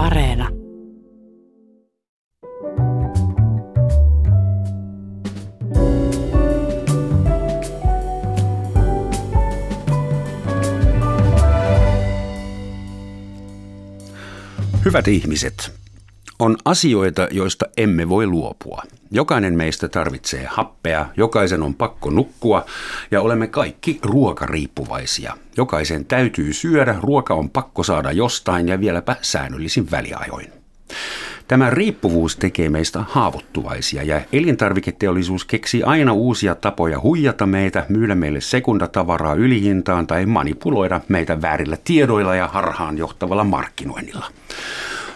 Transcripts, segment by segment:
Areena. Hyvät ihmiset, on asioita, joista emme voi luopua. Jokainen meistä tarvitsee happea, jokaisen on pakko nukkua ja olemme kaikki ruokariippuvaisia. Jokaisen täytyy syödä, ruoka on pakko saada jostain ja vieläpä säännöllisin väliajoin. Tämä riippuvuus tekee meistä haavoittuvaisia ja elintarviketeollisuus keksii aina uusia tapoja huijata meitä, myydä meille sekundatavaraa ylihintaan tai manipuloida meitä väärillä tiedoilla ja harhaan johtavalla markkinoinnilla.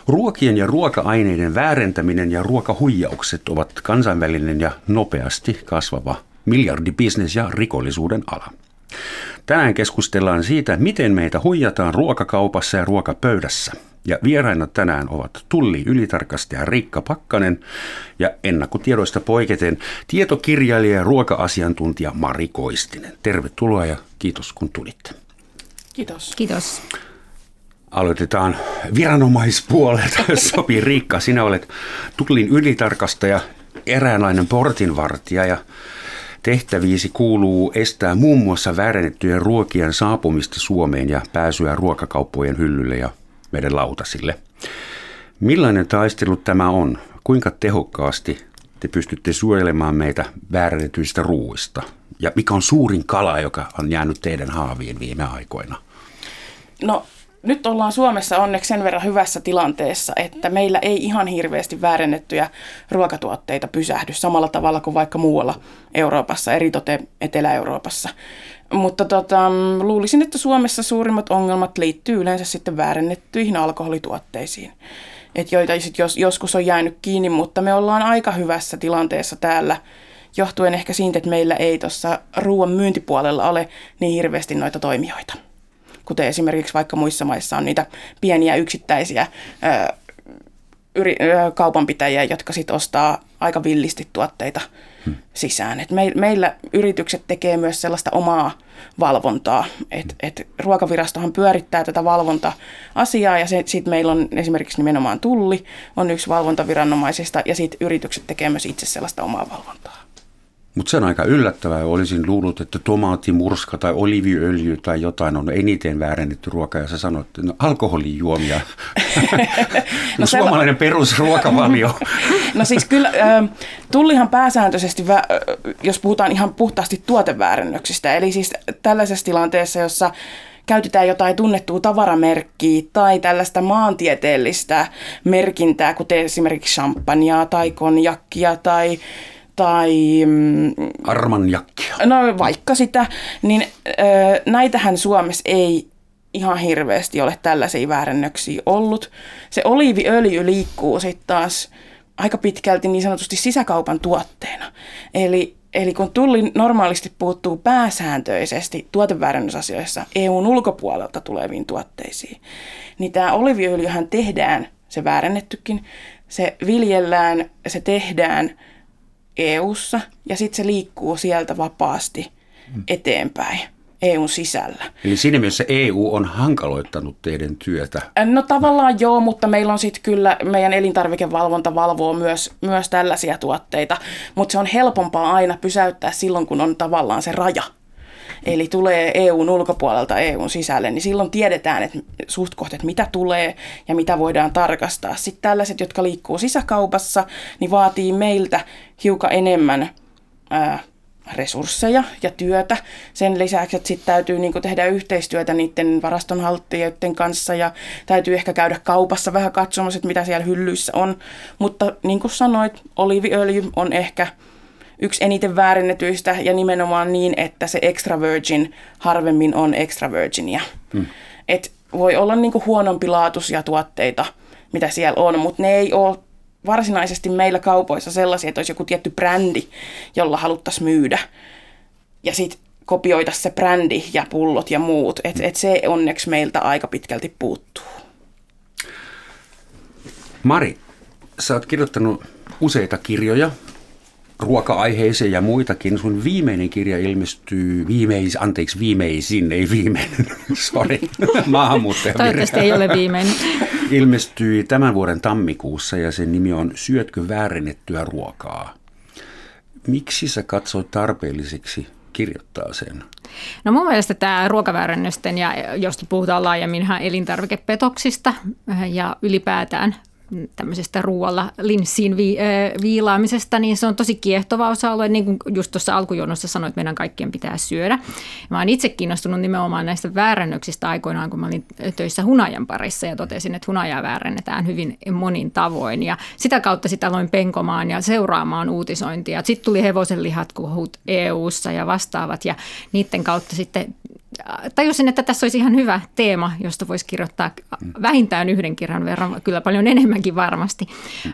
Ruokien ja ruoka-aineiden väärentäminen ja ruokahuijaukset ovat kansainvälinen ja nopeasti kasvava miljardibisnes ja rikollisuuden ala. Tänään keskustellaan siitä, miten meitä huijataan ruokakaupassa ja ruokapöydässä. Ja vieraina tänään ovat Tulli ylitarkastaja Riikka Pakkanen ja ennakkotiedoista poiketen tietokirjailija ja ruoka-asiantuntija Mari Koistinen. Tervetuloa ja kiitos kun tulitte. Kiitos. Kiitos. Aloitetaan viranomaispuolelta, sopii. Riikka, sinä olet Tullin ylitarkastaja, eräänlainen portinvartija ja tehtäviisi kuuluu estää muun muassa väärennettyjen ruokien saapumista Suomeen ja pääsyä ruokakauppojen hyllylle ja meidän lautasille. Millainen taistelu tämä on? Kuinka tehokkaasti te pystytte suojelemaan meitä väärännetyistä ruuista? Ja mikä on suurin kala, joka on jäänyt teidän haaviin viime aikoina? No nyt ollaan Suomessa onneksi sen verran hyvässä tilanteessa, että meillä ei ihan hirveästi väärennettyjä ruokatuotteita pysähdy samalla tavalla kuin vaikka muualla Euroopassa, eritoten Etelä-Euroopassa. Mutta tota, luulisin, että Suomessa suurimmat ongelmat liittyy yleensä sitten väärennettyihin alkoholituotteisiin, et joita sit jos, joskus on jäänyt kiinni, mutta me ollaan aika hyvässä tilanteessa täällä johtuen ehkä siitä, että meillä ei tuossa ruoan myyntipuolella ole niin hirveästi noita toimijoita kuten esimerkiksi vaikka muissa maissa on niitä pieniä yksittäisiä ö, yri, ö, kaupanpitäjiä, jotka sitten ostaa aika villisti tuotteita hmm. sisään. Et me, meillä yritykset tekee myös sellaista omaa valvontaa. Et, hmm. et ruokavirastohan pyörittää tätä valvonta-asiaa ja sitten meillä on esimerkiksi nimenomaan tulli on yksi valvontaviranomaisista ja sitten yritykset tekee myös itse sellaista omaa valvontaa. Mutta se on aika yllättävää. Olisin luullut, että tomaattimurska tai oliviöljy tai jotain on eniten väärennetty ruoka. Ja sä sanoit, että no, alkoholijuomia. no, suomalainen perusruokavalio. no siis kyllä, tullihan pääsääntöisesti, jos puhutaan ihan puhtaasti tuoteväärennöksistä, eli siis tällaisessa tilanteessa, jossa käytetään jotain tunnettua tavaramerkkiä tai tällaista maantieteellistä merkintää, kuten esimerkiksi champagnea tai konjakkia tai tai... Mm, Armanjakkia. No vaikka sitä, niin ö, näitähän Suomessa ei ihan hirveästi ole tällaisia väärännöksiä ollut. Se oliiviöljy liikkuu sitten taas aika pitkälti niin sanotusti sisäkaupan tuotteena. Eli, eli kun tulli normaalisti puuttuu pääsääntöisesti tuoteväärännösasioissa EUn ulkopuolelta tuleviin tuotteisiin, niin tämä oliiviöljyhän tehdään, se väärännettykin, se viljellään, se tehdään – EU:ssa ja sitten se liikkuu sieltä vapaasti eteenpäin. EUn sisällä. Eli siinä mielessä EU on hankaloittanut teidän työtä? No tavallaan joo, mutta meillä on sitten kyllä, meidän elintarvikevalvonta valvoo myös, myös tällaisia tuotteita, mutta se on helpompaa aina pysäyttää silloin, kun on tavallaan se raja eli tulee EUn ulkopuolelta EUn sisälle, niin silloin tiedetään, että suht kohta, että mitä tulee ja mitä voidaan tarkastaa. Sitten tällaiset, jotka liikkuu sisäkaupassa, niin vaatii meiltä hiukan enemmän ää, resursseja ja työtä. Sen lisäksi, että sitten täytyy niin tehdä yhteistyötä niiden varastonhaltijoiden kanssa ja täytyy ehkä käydä kaupassa vähän katsomassa, että mitä siellä hyllyissä on. Mutta niin kuin sanoit, oliviöljy on ehkä yksi eniten väärennetyistä ja nimenomaan niin, että se extra virgin harvemmin on extra virginia. Hmm. Et voi olla niinku huonompilaatuisia tuotteita, mitä siellä on, mutta ne ei ole varsinaisesti meillä kaupoissa sellaisia, että olisi joku tietty brändi, jolla haluttaisiin myydä. Ja sitten kopioida se brändi ja pullot ja muut. Et, et se onneksi meiltä aika pitkälti puuttuu. Mari, sä oot kirjoittanut useita kirjoja ruoka-aiheeseen ja muitakin. Sun viimeinen kirja ilmestyy, viimeis, anteeksi viimeisin, ei viimeinen, sorry, maahanmuuttaja. Toivottavasti ei ole viimeinen. Ilmestyi tämän vuoden tammikuussa ja sen nimi on Syötkö väärennettyä ruokaa? Miksi sä katsoit tarpeelliseksi kirjoittaa sen? No mun mielestä tämä ruokaväärännösten ja josta puhutaan laajemminhan elintarvikepetoksista ja ylipäätään tämmöisestä ruoalla linssiin vi, äh, viilaamisesta, niin se on tosi kiehtova osa-alue. Niin kuin just tuossa alkujonossa sanoit, että meidän kaikkien pitää syödä. Mä oon itse kiinnostunut nimenomaan näistä väärännöksistä aikoinaan, kun mä olin töissä hunajan parissa ja totesin, että hunajaa väärännetään hyvin monin tavoin. Ja sitä kautta sitä aloin penkomaan ja seuraamaan uutisointia. Sitten tuli hevosen lihat EU-ssa ja vastaavat ja niiden kautta sitten tajusin, että tässä olisi ihan hyvä teema, josta voisi kirjoittaa vähintään yhden kirjan verran, kyllä paljon enemmänkin varmasti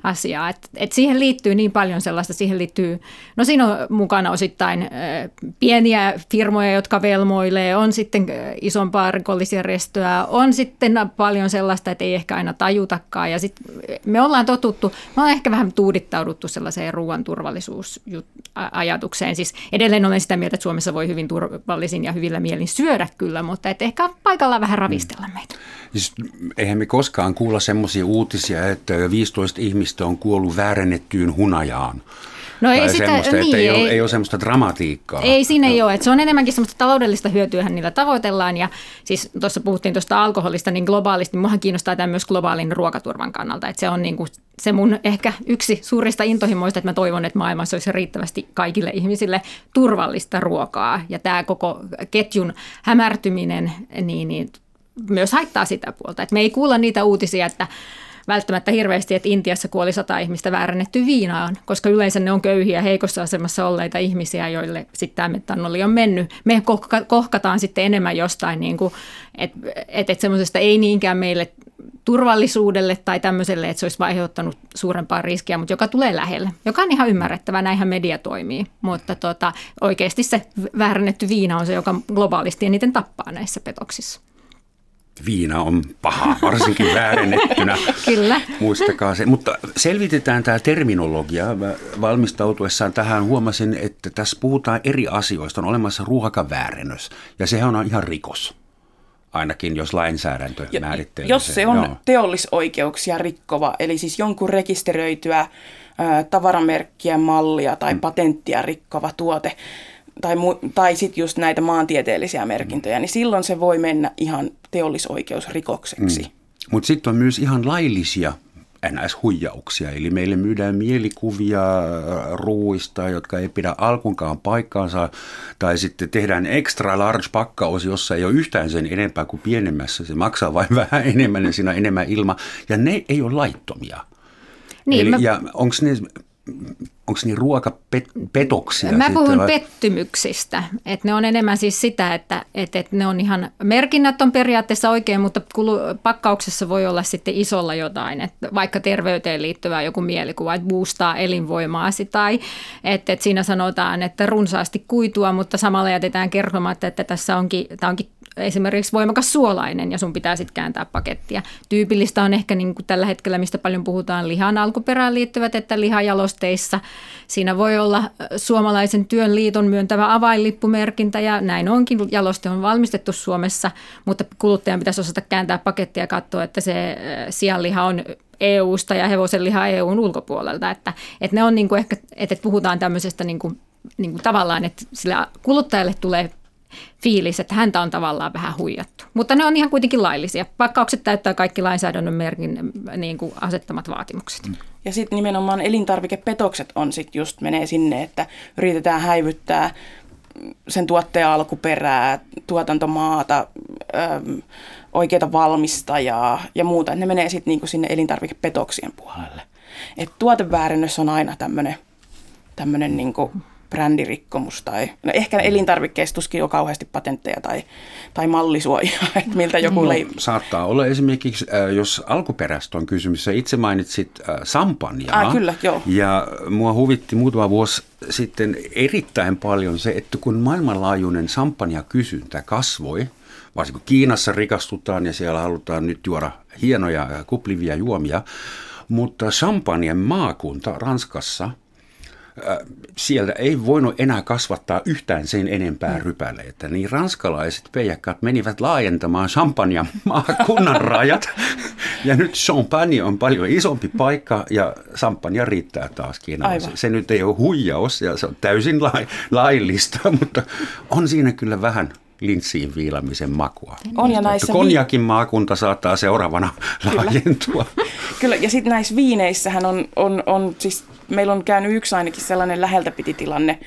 asiaa. Et, et siihen liittyy niin paljon sellaista, siihen liittyy, no siinä on mukana osittain pieniä firmoja, jotka velmoilee, on sitten isompaa rikollisjärjestöä, on sitten paljon sellaista, että ei ehkä aina tajutakaan. Ja sitten me ollaan totuttu, me ollaan ehkä vähän tuudittauduttu sellaiseen ruoanturvallisuusajatukseen. Siis edelleen olen sitä mieltä, että Suomessa voi hyvin turvallisin ja hyvillä mielin syödä syödä kyllä, mutta et ehkä paikalla vähän ravistella mm. meitä. Siis, eihän me koskaan kuulla semmoisia uutisia, että 15 ihmistä on kuollut väärennettyyn hunajaan. No ei sitä, semmoista, niin, että ei, ei, ole, ei ole semmoista dramatiikkaa. Ei siinä ei ole, että se on enemmänkin semmoista taloudellista hyötyä niillä tavoitellaan. Ja siis tuossa puhuttiin tuosta alkoholista, niin globaalisti, niin muahan kiinnostaa tämä myös globaalin ruokaturvan kannalta, että se on niin kuin se mun ehkä yksi suurista intohimoista, että mä toivon, että maailmassa olisi riittävästi kaikille ihmisille turvallista ruokaa. Ja tämä koko ketjun hämärtyminen niin, niin myös haittaa sitä puolta, että me ei kuulla niitä uutisia, että välttämättä hirveästi, että Intiassa kuoli sata ihmistä väärännetty viinaan, koska yleensä ne on köyhiä, heikossa asemassa olleita ihmisiä, joille sitten tämä metanoli on mennyt. Me kohkataan sitten enemmän jostain, niin kuin, että et, et semmoisesta ei niinkään meille turvallisuudelle tai tämmöiselle, että se olisi aiheuttanut suurempaa riskiä, mutta joka tulee lähelle, joka on ihan ymmärrettävä, näinhän media toimii. Mutta tota, oikeasti se väärännetty viina on se, joka globaalisti eniten tappaa näissä petoksissa viina on paha, varsinkin väärennettynä. Kyllä. Muistakaa se. Mutta selvitetään tämä terminologia. Mä valmistautuessaan tähän huomasin, että tässä puhutaan eri asioista. On olemassa ruokaväärennös ja sehän on ihan rikos. Ainakin jos lainsäädäntö ja, määrittelee Jos se on Joo. teollisoikeuksia rikkova, eli siis jonkun rekisteröityä tavaramerkkiä, mallia tai mm. patenttia rikkova tuote, tai, tai sitten just näitä maantieteellisiä merkintöjä, niin silloin se voi mennä ihan teollisoikeusrikokseksi. Mm. Mutta sitten on myös ihan laillisia NS-huijauksia, eli meille myydään mielikuvia äh, ruuista, jotka ei pidä alkunkaan paikkaansa, tai sitten tehdään extra large pakkaus, jossa ei ole yhtään sen enempää kuin pienemmässä, se maksaa vain vähän enemmän ja siinä on enemmän ilma, ja ne ei ole laittomia. Niin, Eli, mä... Ja onko ne onko niin ruokapetoksia? Mä puhun vai? pettymyksistä, että ne on enemmän siis sitä, että, että, että ne on ihan, merkinnät on periaatteessa oikein, mutta pakkauksessa voi olla sitten isolla jotain, että vaikka terveyteen liittyvää joku mielikuva, että boostaa elinvoimaasi tai että, että siinä sanotaan, että runsaasti kuitua, mutta samalla jätetään kertomatta, että tässä onkin, tämä onkin esimerkiksi voimakas suolainen ja sun pitää sitten kääntää pakettia. Tyypillistä on ehkä niin kuin tällä hetkellä, mistä paljon puhutaan, lihan alkuperään liittyvät, että lihajalosteissa siinä voi olla suomalaisen työn liiton myöntävä avainlippumerkintä ja näin onkin. Jaloste on valmistettu Suomessa, mutta kuluttajan pitäisi osata kääntää pakettia ja katsoa, että se sianliha on EU-sta ja hevosenliha EUn ulkopuolelta. Että, että ne on niin kuin ehkä, että puhutaan tämmöisestä niin kuin, niin kuin tavallaan, että sillä kuluttajalle tulee fiilis, että häntä on tavallaan vähän huijattu. Mutta ne on ihan kuitenkin laillisia. Pakkaukset täyttää kaikki lainsäädännön merkin niin kuin asettamat vaatimukset. Mm. Ja sitten nimenomaan elintarvikepetokset on sitten just menee sinne, että yritetään häivyttää sen tuotteen alkuperää, tuotantomaata, äm, oikeita valmistajaa ja muuta. Ne menee sitten niinku sinne elintarvikepetoksien puolelle. Et tuoteväärennös on aina tämmöinen niinku brändirikkomus tai no ehkä elintarvikkeissa tuskin on kauheasti patentteja tai, tai mallisuojaa, että miltä joku no, lei... Saattaa olla esimerkiksi, äh, jos alkuperäistä on kysymys, sä itse mainitsit äh, sampanjaa. Ah, kyllä, joo. Ja mua huvitti muutama vuosi sitten erittäin paljon se, että kun maailmanlaajuinen sampanja kysyntä kasvoi, varsinkin Kiinassa rikastutaan ja siellä halutaan nyt juoda hienoja kuplivia juomia, mutta champanjen maakunta Ranskassa – sieltä ei voinut enää kasvattaa yhtään sen enempää mm. rypäleitä, niin ranskalaiset peijakkaat menivät laajentamaan Champagnen maakunnan rajat. Ja nyt Champagne on paljon isompi paikka ja Champagne riittää taas Kiinaan. Se, nyt ei ole huijaus ja se on täysin laillista, mutta on siinä kyllä vähän linssiin viilamisen makua. On ja näissä Konjakin vi- maakunta saattaa seuraavana Kyllä. laajentua. Kyllä, ja sitten näissä viineissähän on, on, on siis, meillä on käynyt yksi ainakin sellainen läheltä piti tilanne,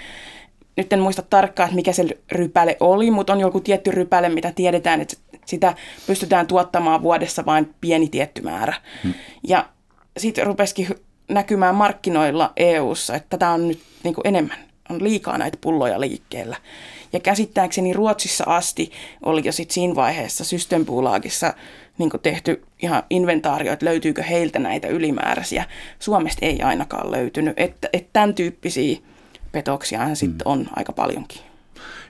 nyt en muista tarkkaan, että mikä se rypäle oli, mutta on joku tietty rypäle, mitä tiedetään, että sitä pystytään tuottamaan vuodessa vain pieni tietty määrä. Hmm. Ja sitten rupesikin näkymään markkinoilla EU-ssa, että tätä on nyt niin enemmän, on liikaa näitä pulloja liikkeellä. Ja käsittääkseni Ruotsissa asti oli jo sit siinä vaiheessa Systembolaagissa niin tehty ihan inventaario, että löytyykö heiltä näitä ylimääräisiä. Suomesta ei ainakaan löytynyt. Että, että tämän tyyppisiä petoksia sitten mm. on aika paljonkin.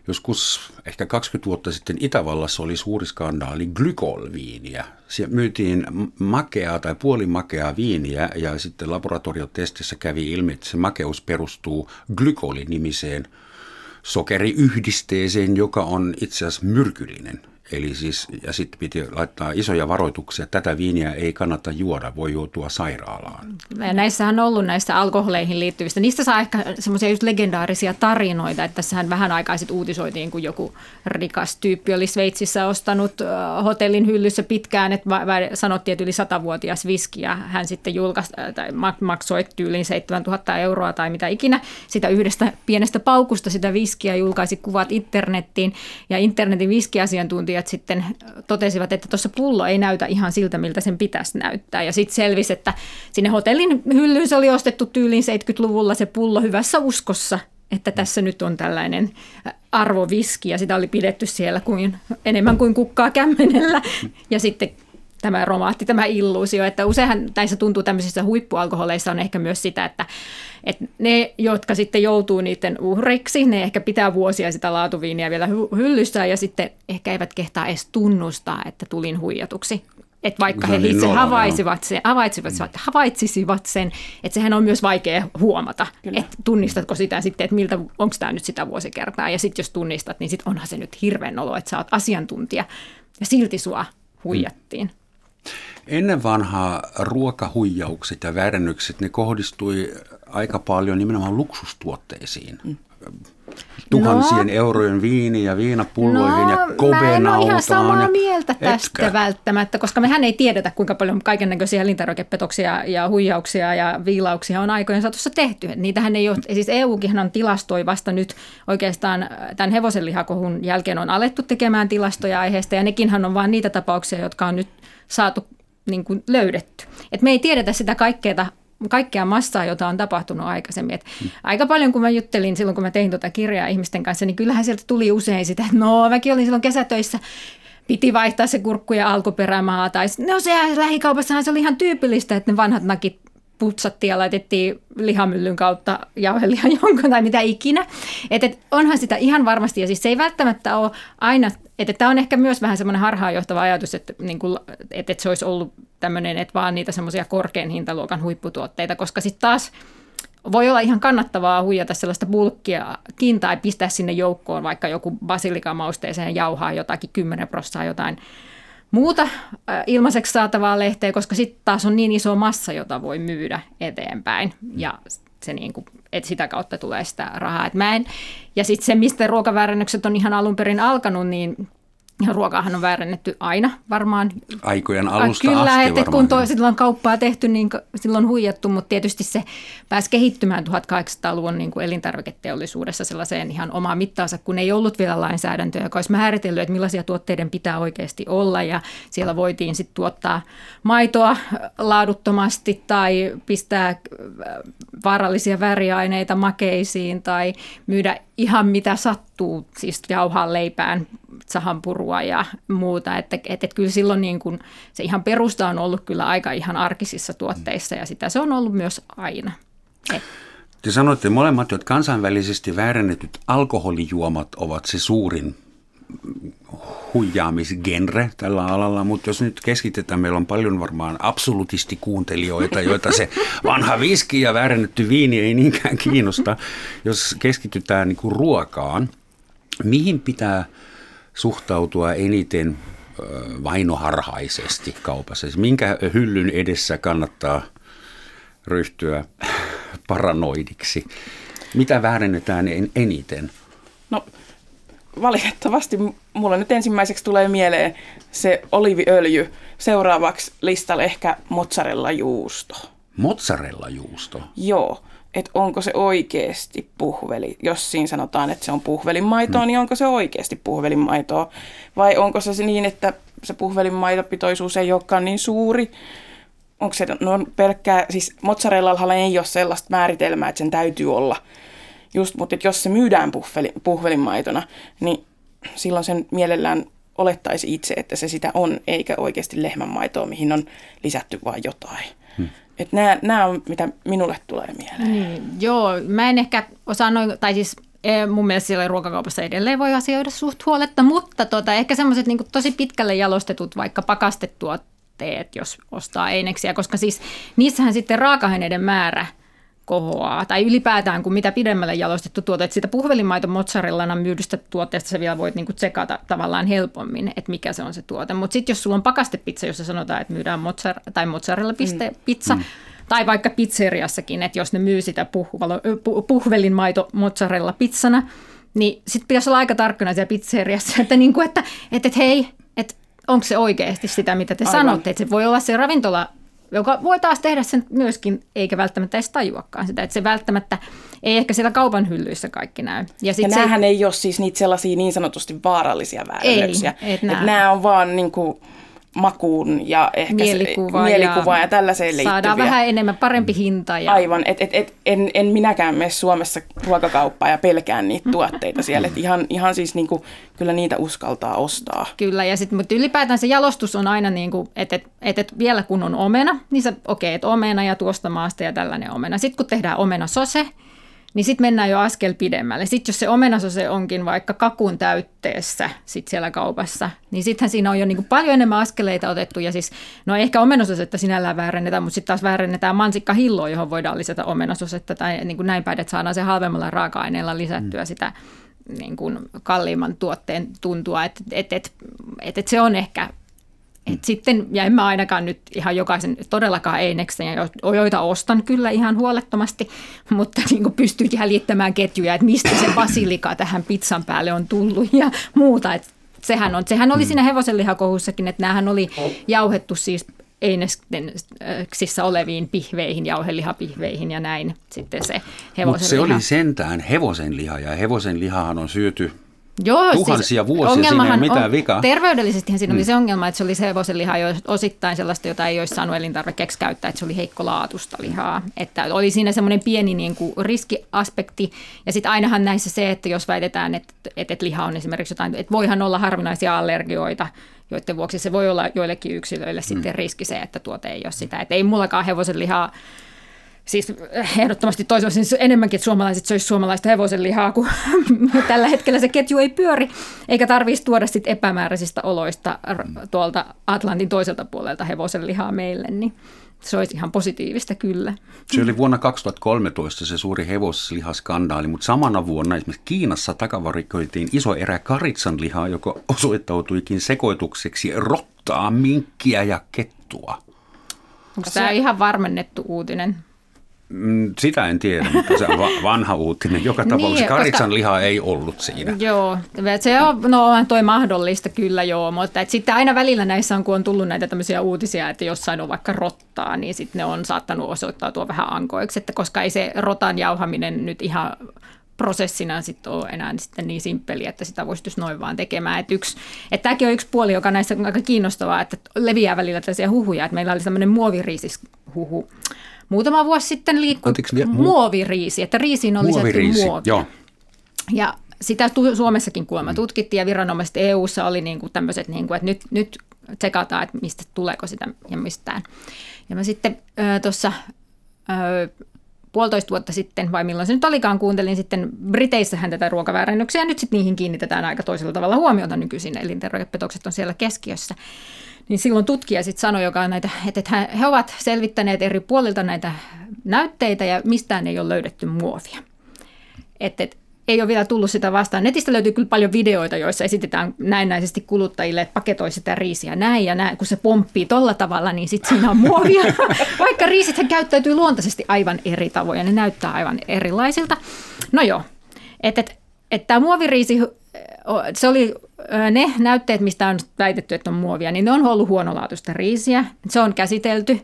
Joskus ehkä 20 vuotta sitten Itävallassa oli suuri skandaali glykolviiniä. Siellä myytiin makeaa tai puolimakeaa viiniä ja sitten laboratoriotestissä kävi ilmi, että se makeus perustuu glykolinimiseen sokeriyhdisteeseen, joka on itse asiassa myrkyllinen. Eli siis, ja sitten piti laittaa isoja varoituksia, että tätä viiniä ei kannata juoda, voi joutua sairaalaan. Näissähän on ollut näistä alkoholeihin liittyvistä. Niistä saa ehkä semmoisia just legendaarisia tarinoita, että tässähän vähän aikaa sitten uutisoitiin, kun joku rikas tyyppi oli Sveitsissä ostanut hotellin hyllyssä pitkään, että sanottiin, että yli satavuotias viski, ja hän sitten julkaisi, tai maksoi tyyliin 7000 euroa tai mitä ikinä sitä yhdestä pienestä paukusta sitä viskiä, julkaisi kuvat internettiin, ja internetin viskiasiantuntija tutkijat sitten totesivat, että tuossa pullo ei näytä ihan siltä, miltä sen pitäisi näyttää. Ja sitten selvisi, että sinne hotellin hyllyyn se oli ostettu tyyliin 70-luvulla se pullo hyvässä uskossa, että tässä nyt on tällainen arvoviski ja sitä oli pidetty siellä kuin, enemmän kuin kukkaa kämmenellä. Ja sitten tämä romaatti, tämä illuusio, että useinhan näissä tuntuu tämmöisissä huippualkoholeissa on ehkä myös sitä, että, että ne, jotka sitten joutuu niiden uhreiksi, ne ehkä pitää vuosia sitä laatuviiniä vielä hyllyssä ja sitten ehkä eivät kehtaa edes tunnustaa, että tulin huijatuksi. Että vaikka he itse havaisivat sen, havaitsivat, havaitsisivat sen, että sehän on myös vaikea huomata, Kyllä. että tunnistatko sitä sitten, että miltä, onko tämä nyt sitä vuosikertaa. Ja sitten jos tunnistat, niin sitten onhan se nyt hirveän olo, että sä oot asiantuntija ja silti sua huijattiin. Mm. Ennen vanhaa ruokahuijaukset ja väärennykset, ne kohdistui aika paljon nimenomaan luksustuotteisiin. Mm. Tuhansien no. eurojen viini ja viinapulloihin no, ja kobenautaan. Mä en ole ihan samaa mieltä tästä Etkä. välttämättä, koska mehän ei tiedetä, kuinka paljon kaiken näköisiä elintarvikepetoksia ja huijauksia ja viilauksia on aikojen saatossa tehty. Niitähän ei ole, siis EUkin on tilastoi vasta nyt oikeastaan tämän hevosenlihakohun jälkeen on alettu tekemään tilastoja aiheesta ja nekinhan on vain niitä tapauksia, jotka on nyt saatu niin kuin löydetty. Et me ei tiedetä sitä kaikkea, kaikkea massaa, jota on tapahtunut aikaisemmin. Et mm. Aika paljon, kun mä juttelin silloin, kun mä tein tuota kirjaa ihmisten kanssa, niin kyllähän sieltä tuli usein sitä, että no mäkin olin silloin kesätöissä, piti vaihtaa se kurkku ja alkuperämaa. Tai no se lähikaupassahan se oli ihan tyypillistä, että ne vanhat nakit putsattiin ja laitettiin lihamyllyn kautta jauhelihan jonkun tai mitä ikinä. Että et onhan sitä ihan varmasti, ja siis se ei välttämättä ole aina, että tämä on ehkä myös vähän semmoinen harhaanjohtava ajatus, että, niin kuin, että, että se olisi ollut tämmöinen, että vaan niitä semmoisia korkean hintaluokan huipputuotteita, koska sitten taas voi olla ihan kannattavaa huijata sellaista bulkkiakin tai pistää sinne joukkoon vaikka joku basilikamausteeseen jauhaa jotakin 10 prosenttia jotain muuta äh, ilmaiseksi saatavaa lehteä, koska sitten taas on niin iso massa, jota voi myydä eteenpäin ja se niin kuin, että sitä kautta tulee sitä rahaa. Et mä en, ja sitten se, mistä ruokaväärännökset on ihan alun perin alkanut, niin ruokaahan on väärennetty aina varmaan. Aikojen alusta Kyllä, asti että kun to, silloin kauppaa tehty, niin silloin huijattu, mutta tietysti se pääsi kehittymään 1800-luvun niin kuin elintarviketeollisuudessa sellaiseen ihan omaan mittaansa, kun ei ollut vielä lainsäädäntöä, joka olisi määritellyt, että millaisia tuotteiden pitää oikeasti olla ja siellä voitiin sitten tuottaa maitoa laaduttomasti tai pistää äh, vaarallisia väriaineita makeisiin tai myydä ihan mitä sattuu, siis jauhaa leipään, sahanpurua ja muuta. Että, että, että kyllä silloin niin kuin, se ihan perusta on ollut kyllä aika ihan arkisissa tuotteissa ja sitä se on ollut myös aina. Et. Te sanoitte molemmat, että kansainvälisesti väärennetyt alkoholijuomat ovat se suurin huijaamisgenre tällä alalla, mutta jos nyt keskitetään, meillä on paljon varmaan absolutistikuuntelijoita, joita se vanha viski ja väärennetty viini ei niinkään kiinnosta. Jos keskitytään niin kuin ruokaan, mihin pitää suhtautua eniten vainoharhaisesti kaupassa? Siis minkä hyllyn edessä kannattaa ryhtyä paranoidiksi? Mitä väärennetään eniten? No valitettavasti mulla nyt ensimmäiseksi tulee mieleen se oliviöljy. Seuraavaksi listalle ehkä mozzarella juusto. Mozzarella juusto? Joo. Että onko se oikeasti puhveli, jos siinä sanotaan, että se on puhvelinmaitoa, hmm. niin onko se oikeasti puhvelinmaitoa? Vai onko se niin, että se puhvelinmaitopitoisuus ei olekaan niin suuri? Onko se no, pelkkää, siis mozzarellalla ei ole sellaista määritelmää, että sen täytyy olla – just, mutta jos se myydään puhveli, puhvelinmaitona, niin silloin sen mielellään olettaisi itse, että se sitä on, eikä oikeasti lehmänmaitoa, mihin on lisätty vain jotain. Hmm. Että nämä, nämä on, mitä minulle tulee mieleen. Niin, joo, mä en ehkä osaa noin, tai siis e, mun mielestä siellä ruokakaupassa edelleen voi asioida suht huoletta, mutta tota, ehkä semmoiset niin tosi pitkälle jalostetut vaikka pakastettuotteet, jos ostaa eineksiä, koska siis niissähän sitten raaka-aineiden määrä – kohoaa. Tai ylipäätään, kun mitä pidemmälle jalostettu tuote, että sitä puhvelinmaito mozzarellana myydystä tuotteesta sä vielä voit niinku tsekata tavallaan helpommin, että mikä se on se tuote. Mutta sitten jos sulla on pakastepizza, jossa sanotaan, että myydään mozzar- tai mozzarella pizza, mm. tai vaikka pizzeriassakin, että jos ne myy sitä puhvelinmaito mozzarella pizzana, niin sitten pitäisi olla aika tarkkana siellä pizzeriassa, että, niinku, että, että, että hei, että onko se oikeasti sitä, mitä te Aivan. sanotte, että se voi olla se ravintola joka voi taas tehdä sen myöskin, eikä välttämättä edes tajuakaan sitä, että se välttämättä ei ehkä siellä kaupan hyllyissä kaikki näy. Ja, sit ja näähän se, ei ole siis niitä sellaisia niin sanotusti vaarallisia väärennöksiä. Ei, et nämä. nämä on vaan niin kuin, makuun ja ehkä mielikuva, mielikuva ja, ja tällaiseen liittyviä. Saadaan vähän enemmän parempi hinta. Ja... Aivan, et, et, et, en, en minäkään mene Suomessa ruokakauppaan ja pelkään niitä tuotteita siellä. Et ihan, ihan siis niinku, kyllä niitä uskaltaa ostaa. Kyllä, ja sit, mutta ylipäätään se jalostus on aina, niinku, että et, et, et vielä kun on omena, niin se okei, okay, että omena ja tuosta maasta ja tällainen omena. Sitten kun tehdään omena sose, niin sitten mennään jo askel pidemmälle. Sitten jos se omenasose onkin vaikka kakun täytteessä sit siellä kaupassa, niin sittenhän siinä on jo niinku paljon enemmän askeleita otettu. Ja siis, no ehkä omenasosetta sinällään väärennetään, mutta sitten taas väärennetään mansikkahilloa, johon voidaan lisätä omenasosetta tai niin kuin näin päin, että saadaan se halvemmalla raaka-aineella lisättyä mm. sitä niin kuin kalliimman tuotteen tuntua. Että et, et, et, et se on ehkä et sitten, ja en mä ainakaan nyt ihan jokaisen todellakaan eineksen, joita ostan kyllä ihan huolettomasti, mutta niin kuin pystyy jäljittämään ketjuja, että mistä se basilika tähän pizzan päälle on tullut ja muuta. Et sehän, on, sehän oli mm. siinä hevosenlihakohussakin, että näähän oli jauhettu siis eineksissä oleviin pihveihin, jauhelihapihveihin ja näin sitten se hevosenliha. Mutta se oli sentään hevosenliha ja hevosenlihahan on syöty Joo, siis tuhansia siis vuosia, siinä ei mitään vikaa. Terveydellisestihän siinä mm. oli se ongelma, että se oli se hevosenliha jo osittain sellaista, jota ei olisi saanut elintarvikkeeksi käyttää, että se oli heikkolaatusta lihaa. Että oli siinä semmoinen pieni niin kuin riskiaspekti. Ja sitten ainahan näissä se, että jos väitetään, että, että, että liha on esimerkiksi jotain, että voihan olla harvinaisia allergioita, joiden vuoksi se voi olla joillekin yksilöille mm. sitten riski se, että tuote ei ole sitä. Että ei mullakaan hevosenlihaa siis ehdottomasti toivoisin enemmänkin, että suomalaiset söisivät suomalaista hevosen lihaa, kun tällä hetkellä se ketju ei pyöri, eikä tarvitsisi tuoda sit epämääräisistä oloista tuolta Atlantin toiselta puolelta hevosen lihaa meille, niin se olisi ihan positiivista kyllä. Se oli vuonna 2013 se suuri hevoslihaskandaali, mutta samana vuonna esimerkiksi Kiinassa takavarikoitiin iso erä karitsan lihaa, joka osoittautuikin sekoitukseksi rottaa, minkkiä ja kettua. Onko tämä ihan varmennettu uutinen? Mm, sitä en tiedä, mutta se on vanha uutinen. Joka niin, tapauksessa niin, karitsan koska, liha ei ollut siinä. Joo, se on, no on toi mahdollista kyllä joo, mutta et sitten aina välillä näissä on, kun on tullut näitä tämmöisiä uutisia, että jossain on vaikka rottaa, niin sitten ne on saattanut osoittautua vähän ankoiksi, että koska ei se rotan jauhaminen nyt ihan prosessina sitten ole enää sitten niin simppeli, että sitä voisi noin vaan tekemään. Että yksi, että tämäkin on yksi puoli, joka näissä on aika kiinnostavaa, että leviää välillä tällaisia huhuja, että meillä oli tämmöinen muoviriisishuhu, huhu muutama vuosi sitten liikkui mu- muoviriisi, että riisiin on lisätty muovia. Joo. Ja sitä Suomessakin kuulemma mm. tutkittiin ja viranomaiset EU-ssa oli niin kuin tämmöiset, niin kuin, että nyt, nyt tsekataan, että mistä tuleeko sitä ja mistään. Ja mä sitten tuossa puolitoista vuotta sitten, vai milloin se nyt olikaan, kuuntelin sitten Briteissähän tätä ruokaväärennöksiä, ja nyt sitten niihin kiinnitetään aika toisella tavalla huomiota nykyisin, elintarvikepetokset on siellä keskiössä. Niin silloin tutkija sitten sanoi, joka näitä, että he ovat selvittäneet eri puolilta näitä näytteitä ja mistään ei ole löydetty muovia. Että et, ei ole vielä tullut sitä vastaan. Netistä löytyy kyllä paljon videoita, joissa esitetään näennäisesti kuluttajille, että paketoi sitä riisiä näin ja näin. Kun se pomppii tolla tavalla, niin sitten siinä on muovia. Vaikka riisithän käyttäytyy luontaisesti aivan eri tavoin ja ne näyttää aivan erilaisilta. No joo, että et, et tämä muoviriisi, se oli ne näytteet, mistä on väitetty, että on muovia, niin ne on ollut huonolaatuista riisiä. Se on käsitelty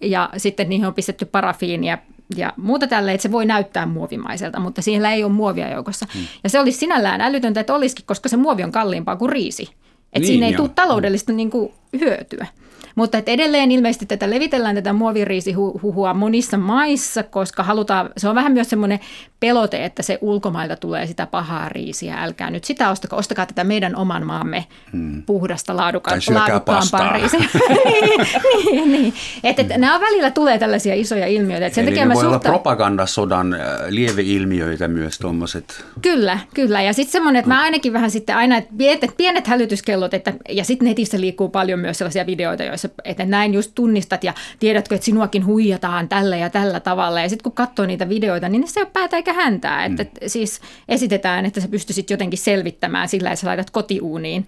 ja sitten niihin on pistetty parafiinia ja muuta tälle, että se voi näyttää muovimaiselta, mutta siellä ei ole muovia joukossa. Hmm. Ja se olisi sinällään älytöntä, että olisikin, koska se muovi on kalliimpaa kuin riisi. Että niin, siinä ei jo. tule taloudellista niin kuin, hyötyä. Mutta että edelleen ilmeisesti tätä levitellään tätä muoviriisihuhua monissa maissa, koska halutaan, se on vähän myös semmoinen pelote, että se ulkomailta tulee sitä pahaa riisiä. Älkää nyt sitä ostakaa, ostakaa tätä meidän oman maamme hmm. puhdasta laaduka- laadukkaampaa riisiä. niin, niin, niin. Että, että nämä välillä tulee tällaisia isoja ilmiöitä. Että sen Eli takia ne voi suhta... olla propagandasodan äh, lieveilmiöitä myös tuommoiset. Kyllä, kyllä. Ja sitten semmoinen, että mä ainakin vähän sitten aina, että pienet, pienet hälytyskellot, että, ja sitten netissä liikkuu paljon myös sellaisia videoita, joissa että näin just tunnistat ja tiedätkö, että sinuakin huijataan tällä ja tällä tavalla. Ja sitten kun katsoo niitä videoita, niin se ei ole päätä eikä häntää. Mm. Että siis esitetään, että sä pystyisit jotenkin selvittämään sillä, että sä laitat kotiuuniin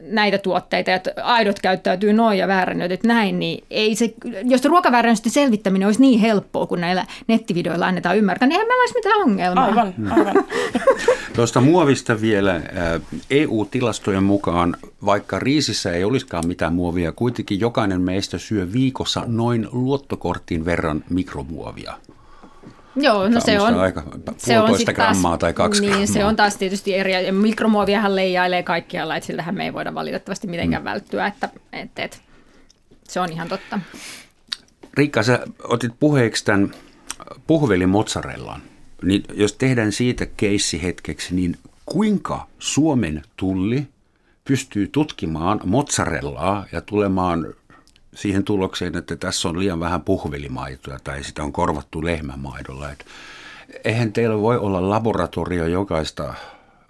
näitä tuotteita, että aidot käyttäytyy noin ja väärännöityt näin, niin ei se, jos ruokaväärännösten selvittäminen olisi niin helppoa, kun näillä nettivideoilla annetaan ymmärtää, niin eihän meillä olisi mitään ongelmaa. Aivan, aivan. Tuosta muovista vielä. EU-tilastojen mukaan, vaikka riisissä ei olisikaan mitään muovia, kuitenkin jokainen meistä syö viikossa noin luottokortin verran mikromuovia. Joo, no se on, aika se on grammaa taas, tai kaksi niin, grammaa. se on taas tietysti eri. Ja mikromuoviahan leijailee kaikkialla, että siltähän me ei voida valitettavasti mitenkään mm. välttyä, että, että, että se on ihan totta. Riikka, sä otit puheeksi tämän puhvelin mozzarellan. Niin jos tehdään siitä keissi hetkeksi, niin kuinka Suomen tulli pystyy tutkimaan mozzarellaa ja tulemaan siihen tulokseen, että tässä on liian vähän puhvelimaitoa tai sitä on korvattu lehmämaidolla. Et eihän teillä voi olla laboratorio jokaista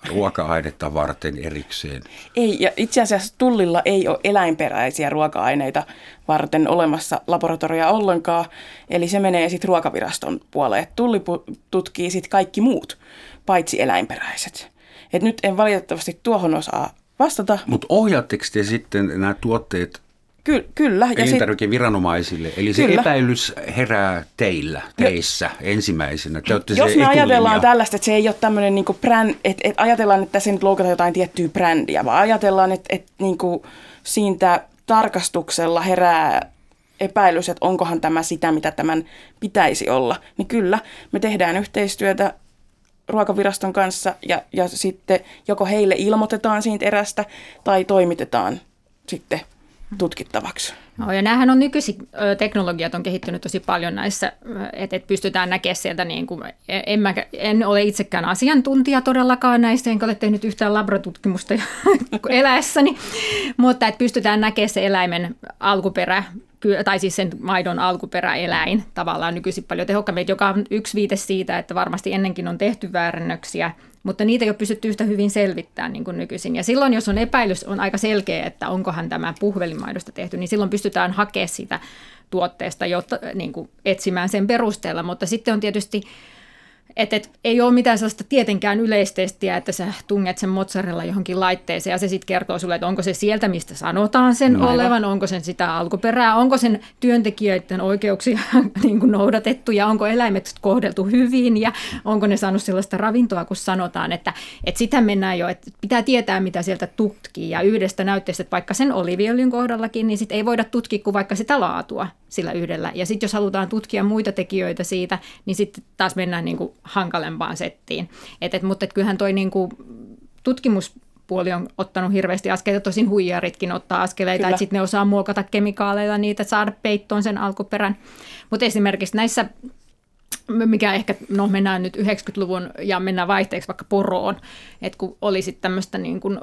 ruoka-ainetta varten erikseen. Ei, ja itse asiassa tullilla ei ole eläinperäisiä ruoka-aineita varten olemassa laboratoria ollenkaan, eli se menee sitten ruokaviraston puoleen. Tulli tutkii sitten kaikki muut, paitsi eläinperäiset. Et nyt en valitettavasti tuohon osaa vastata. Mutta ohjaatteko te sitten nämä tuotteet Ky- kyllä. Ja Elintarvikeviranomaisille. Eli se kyllä. epäilys herää teillä, teissä jo. ensimmäisenä. Te Jos me ajatellaan tällaista, että se ei ole tämmöinen niin brand, että, että ajatellaan, että tässä nyt loukataan jotain tiettyä brändiä, vaan ajatellaan, että, että niin kuin siitä tarkastuksella herää epäilys, että onkohan tämä sitä, mitä tämän pitäisi olla, niin kyllä, me tehdään yhteistyötä ruokaviraston kanssa ja, ja sitten joko heille ilmoitetaan siitä erästä tai toimitetaan sitten tutkittavaksi. No, ja näähän on nykyisin teknologiat on kehittynyt tosi paljon näissä, että et pystytään näkemään sieltä, niin kuin, e, en, mä, en ole itsekään asiantuntija todellakaan näistä, enkä ole tehnyt yhtään labratutkimusta eläessäni, mutta että pystytään näkemään se eläimen alkuperä, tai siis sen maidon alkuperäeläin tavallaan nykyisin paljon tehokkaammin, joka on yksi viite siitä, että varmasti ennenkin on tehty väärännöksiä mutta niitä ei ole pystytty yhtä hyvin selvittämään niin kuin nykyisin. Ja silloin, jos on epäilys, on aika selkeä, että onkohan tämä puhvelimaidosta tehty, niin silloin pystytään hakemaan sitä tuotteesta jotta, niin kuin etsimään sen perusteella. Mutta sitten on tietysti että et, ei ole mitään sellaista tietenkään yleistestiä, että sä tunget sen mozzarella johonkin laitteeseen ja se sitten kertoo sulle, että onko se sieltä, mistä sanotaan sen no, olevan, onko sen sitä alkuperää, onko sen työntekijöiden oikeuksia niin kuin noudatettu ja onko eläimet kohdeltu hyvin ja onko ne saanut sellaista ravintoa, kun sanotaan, että, että sitä mennään jo, että pitää tietää, mitä sieltä tutkii ja yhdestä näytteestä, että vaikka sen oliviöljyn kohdallakin, niin sit ei voida tutkia kuin vaikka sitä laatua sillä yhdellä. Ja sitten jos halutaan tutkia muita tekijöitä siitä, niin sitten taas mennään niin kuin hankalempaan settiin. Et, et, mutta et kyllähän toi niin kuin tutkimuspuoli on ottanut hirveästi askeleita, tosin huijaritkin ottaa askeleita, että sitten ne osaa muokata kemikaaleilla niitä, saada peittoon sen alkuperän. Mutta esimerkiksi näissä mikä ehkä, no mennään nyt 90-luvun ja mennään vaihteeksi vaikka poroon, että kun oli sitten tämmöistä niin kuin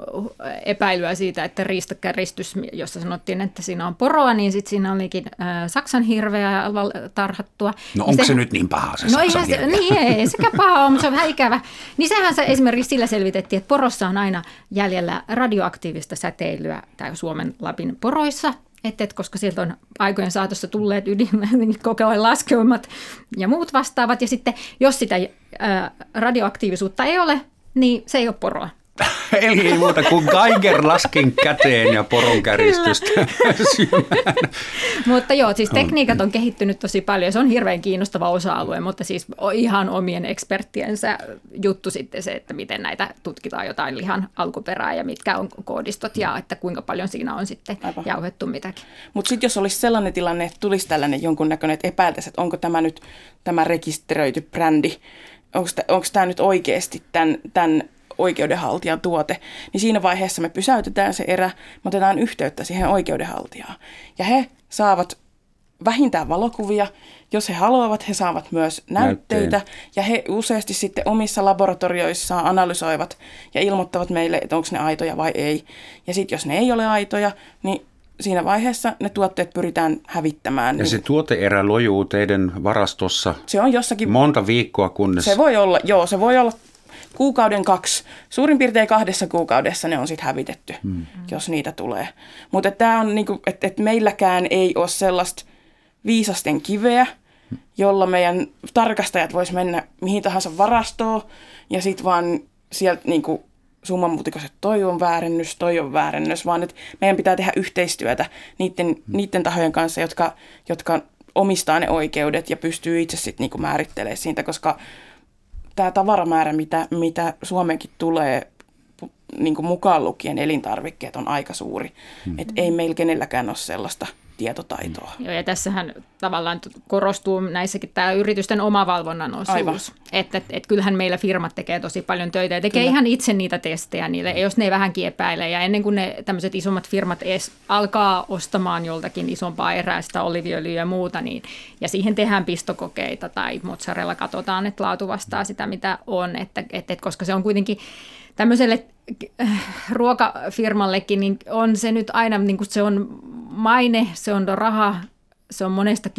epäilyä siitä, että riistakäristys, jossa sanottiin, että siinä on poroa, niin sitten siinä olikin äh, Saksan hirveä tarhattua. No niin onko se, se nyt niin paha se no Saksan se, Niin ei, sekä paha on, se on vähän ikävä. Niin sehän se esimerkiksi sillä selvitettiin, että porossa on aina jäljellä radioaktiivista säteilyä, tai Suomen Lapin poroissa, et, et, koska sieltä on aikojen saatossa tulleet ydin, koko ajan laskeumat ja muut vastaavat. Ja sitten jos sitä ää, radioaktiivisuutta ei ole, niin se ei ole poroa. Eli ei muuta kuin Geiger laskin käteen ja poron käristystä Mutta joo, siis tekniikat on kehittynyt tosi paljon. Se on hirveän kiinnostava osa-alue, mutta siis ihan omien eksperttiensä juttu sitten se, että miten näitä tutkitaan jotain lihan alkuperää ja mitkä on koodistot ja että kuinka paljon siinä on sitten Aivan. jauhettu mitäkin. Mutta sitten jos olisi sellainen tilanne, että tulisi tällainen jonkunnäköinen, että epäiltäisi, että onko tämä nyt tämä rekisteröity brändi, onko tämä nyt oikeasti tämän, tämän oikeudenhaltijan tuote, niin siinä vaiheessa me pysäytetään se erä, me otetaan yhteyttä siihen oikeudenhaltijaan. Ja he saavat vähintään valokuvia, jos he haluavat, he saavat myös näytteitä Näytteen. ja he useasti sitten omissa laboratorioissaan analysoivat ja ilmoittavat meille, että onko ne aitoja vai ei. Ja sitten jos ne ei ole aitoja, niin siinä vaiheessa ne tuotteet pyritään hävittämään. Ja se tuoteerä lojuu teidän varastossa se on jossakin, monta viikkoa, kunnes... Se voi olla, joo, se voi olla kuukauden kaksi, suurin piirtein kahdessa kuukaudessa ne on sitten hävitetty, hmm. jos niitä tulee. Mutta tämä on niinku, että et meilläkään ei ole sellaista viisasten kiveä, jolla meidän tarkastajat vois mennä mihin tahansa varastoon ja sitten vaan sieltä niinku summanmutikossa, että toi on väärennys, toi on väärennys, vaan että meidän pitää tehdä yhteistyötä niiden, hmm. niiden tahojen kanssa, jotka, jotka omistaa ne oikeudet ja pystyy itse sitten niinku määrittelemään siitä, koska tämä tavaramäärä, mitä, mitä Suomenkin tulee niin kuin mukaan lukien elintarvikkeet on aika suuri. Mm-hmm. Et ei meillä kenelläkään ole sellaista tietotaitoa. Joo, ja tässähän tavallaan korostuu näissäkin tämä yritysten omavalvonnan osuus. Että et, et kyllähän meillä firmat tekee tosi paljon töitä ja tekee Kyllä. ihan itse niitä testejä niille, jos ne vähänkin epäilee. Ja ennen kuin ne tämmöiset isommat firmat edes alkaa ostamaan joltakin isompaa eräistä oliviöljyä ja muuta, niin, ja siihen tehdään pistokokeita tai mozzarella katsotaan, että laatu vastaa sitä, mitä on. Että, et, et, koska se on kuitenkin tämmöiselle äh, ruokafirmallekin, niin on se nyt aina, niin kuin se on maine, se on raha, se on monesta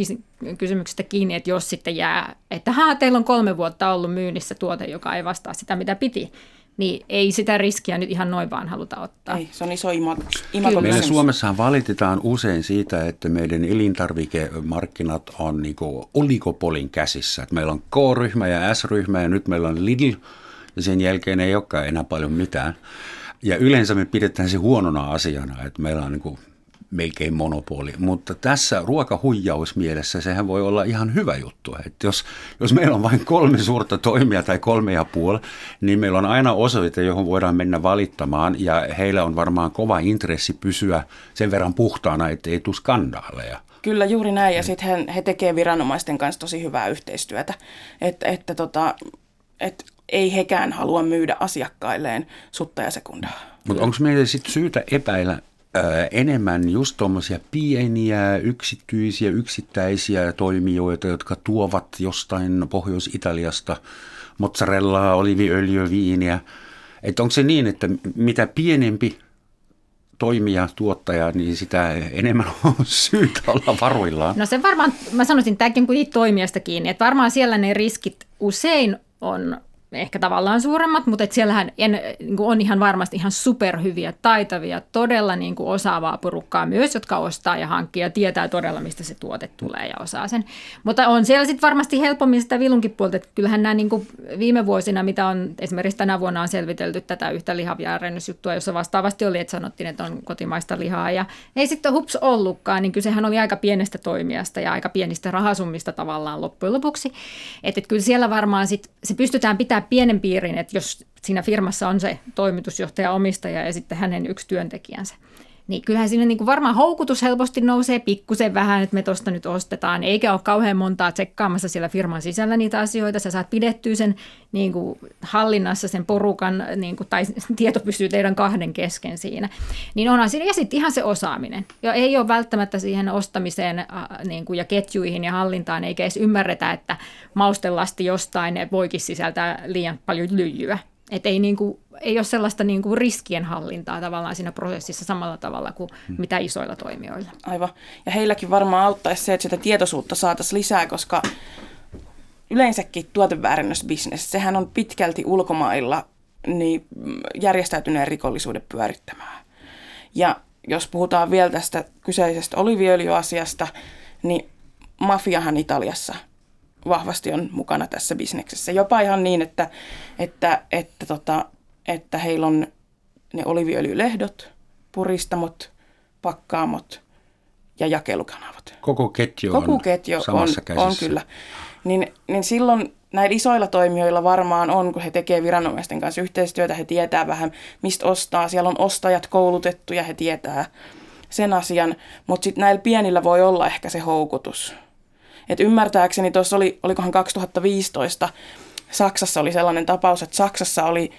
kysymyksestä kiinni, että jos sitten jää, että haa, teillä on kolme vuotta ollut myynnissä tuote, joka ei vastaa sitä, mitä piti, niin ei sitä riskiä nyt ihan noin vaan haluta ottaa. Ei, se on iso imago. Meillä Suomessahan valitetaan usein siitä, että meidän elintarvikemarkkinat on niin oligopolin käsissä. Että meillä on K-ryhmä ja S-ryhmä ja nyt meillä on Lidl ja sen jälkeen ei olekaan enää paljon mitään. Ja yleensä me pidetään se huonona asiana, että meillä on niin kuin melkein monopoli. Mutta tässä ruokahuijausmielessä sehän voi olla ihan hyvä juttu. Että jos, jos meillä on vain kolme suurta toimia tai kolme ja puoli, niin meillä on aina osoite, johon voidaan mennä valittamaan ja heillä on varmaan kova intressi pysyä sen verran puhtaana, ettei tule skandaaleja. Kyllä juuri näin ja sitten he, he tekevät viranomaisten kanssa tosi hyvää yhteistyötä. Että, että tota, et ei hekään halua myydä asiakkailleen sutta ja sekundaa. Mutta onko meidän sitten syytä epäillä enemmän just tuommoisia pieniä, yksityisiä, yksittäisiä toimijoita, jotka tuovat jostain Pohjois-Italiasta mozzarellaa, oliviöljyä, viiniä. Että onko se niin, että mitä pienempi toimija, tuottaja, niin sitä enemmän on syytä olla varuillaan? No se varmaan, mä sanoisin, tämäkin kuin toimijasta kiinni, että varmaan siellä ne riskit usein on ehkä tavallaan suuremmat, mutta et siellähän en, niin on ihan varmasti ihan superhyviä, taitavia, todella niin kuin osaavaa porukkaa myös, jotka ostaa ja hankkii ja tietää todella, mistä se tuote tulee ja osaa sen. Mutta on siellä sitten varmasti helpommin sitä vilunkin puolta, että kyllähän nämä niin kuin viime vuosina, mitä on esimerkiksi tänä vuonna on selvitelty tätä yhtä lihavjärjennysjuttua, jossa vastaavasti oli, että sanottiin, että on kotimaista lihaa ja ei sitten hups ollutkaan, niin kysehän oli aika pienestä toimijasta ja aika pienistä rahasummista tavallaan loppujen lopuksi. Että et kyllä siellä varmaan sit, se pystytään pitämään pienen piirin, että jos siinä firmassa on se toimitusjohtaja, omistaja ja sitten hänen yksi työntekijänsä. Niin kyllähän siinä niin kuin varmaan houkutus helposti nousee pikkusen vähän, että me tuosta nyt ostetaan, eikä ole kauhean montaa tsekkaamassa siellä firman sisällä niitä asioita. Sä saat pidettyä sen niin kuin hallinnassa sen porukan, niin kuin, tai tieto pysyy teidän kahden kesken siinä. Niin onhan siinä, ja sitten ihan se osaaminen. Ja ei ole välttämättä siihen ostamiseen äh, niin kuin, ja ketjuihin ja hallintaan, eikä edes ymmärretä, että maustelasti jostain voikin sisältää liian paljon lyijyä. Että ei, niin kuin, ei ole sellaista niin kuin riskien hallintaa tavallaan siinä prosessissa samalla tavalla kuin hmm. mitä isoilla toimijoilla. Aivan. Ja heilläkin varmaan auttaisi se, että sitä tietoisuutta saataisiin lisää, koska yleensäkin tuoteväärennösbisnes, sehän on pitkälti ulkomailla niin järjestäytyneen rikollisuuden pyörittämää. Ja jos puhutaan vielä tästä kyseisestä oliviöljyasiasta, niin mafiahan Italiassa – vahvasti on mukana tässä bisneksessä. Jopa ihan niin, että, että, että, tota, että heillä on ne oliviöljylehdot, puristamot, pakkaamot ja jakelukanavat. Koko ketju on Koko ketju on, on kyllä. Niin, niin silloin näillä isoilla toimijoilla varmaan on, kun he tekevät viranomaisten kanssa yhteistyötä, he tietää vähän, mistä ostaa. Siellä on ostajat koulutettu ja he tietää sen asian, mutta sitten näillä pienillä voi olla ehkä se houkutus et ymmärtääkseni tuossa oli, olikohan 2015, Saksassa oli sellainen tapaus, että Saksassa oli,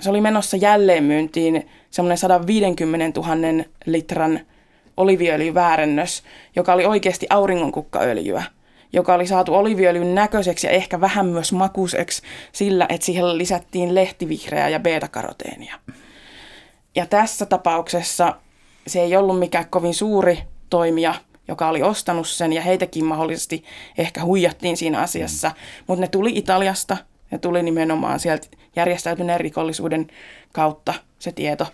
se oli menossa jälleenmyyntiin semmoinen 150 000 litran oliviöljyväärennös, joka oli oikeasti auringonkukkaöljyä joka oli saatu oliviöljyn näköiseksi ja ehkä vähän myös makuiseksi sillä, että siihen lisättiin lehtivihreää ja beta-karoteenia. Ja tässä tapauksessa se ei ollut mikään kovin suuri toimija, joka oli ostanut sen ja heitäkin mahdollisesti ehkä huijattiin siinä asiassa. Mm. Mutta ne tuli Italiasta ja tuli nimenomaan sieltä järjestäytyneen rikollisuuden kautta se tieto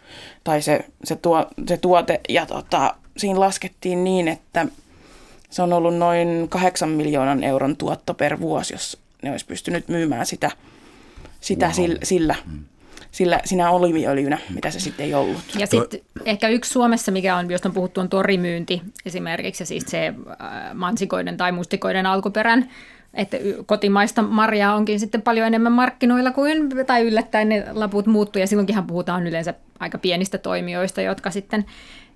tai se, se, tuo, se tuote. Ja tota, siinä laskettiin niin, että se on ollut noin 8 miljoonan euron tuotto per vuosi, jos ne olisi pystynyt myymään sitä, sitä wow. sillä. sillä. Mm sillä, sinä oliviöljynä, mitä se sitten ei ollut. Ja sitten ehkä yksi Suomessa, mikä on, josta on puhuttu, on torimyynti esimerkiksi, ja siis se äh, mansikoiden tai mustikoiden alkuperän että kotimaista marjaa onkin sitten paljon enemmän markkinoilla kuin, tai yllättäen ne laput muuttuu, ja silloinkinhan puhutaan yleensä aika pienistä toimijoista, jotka sitten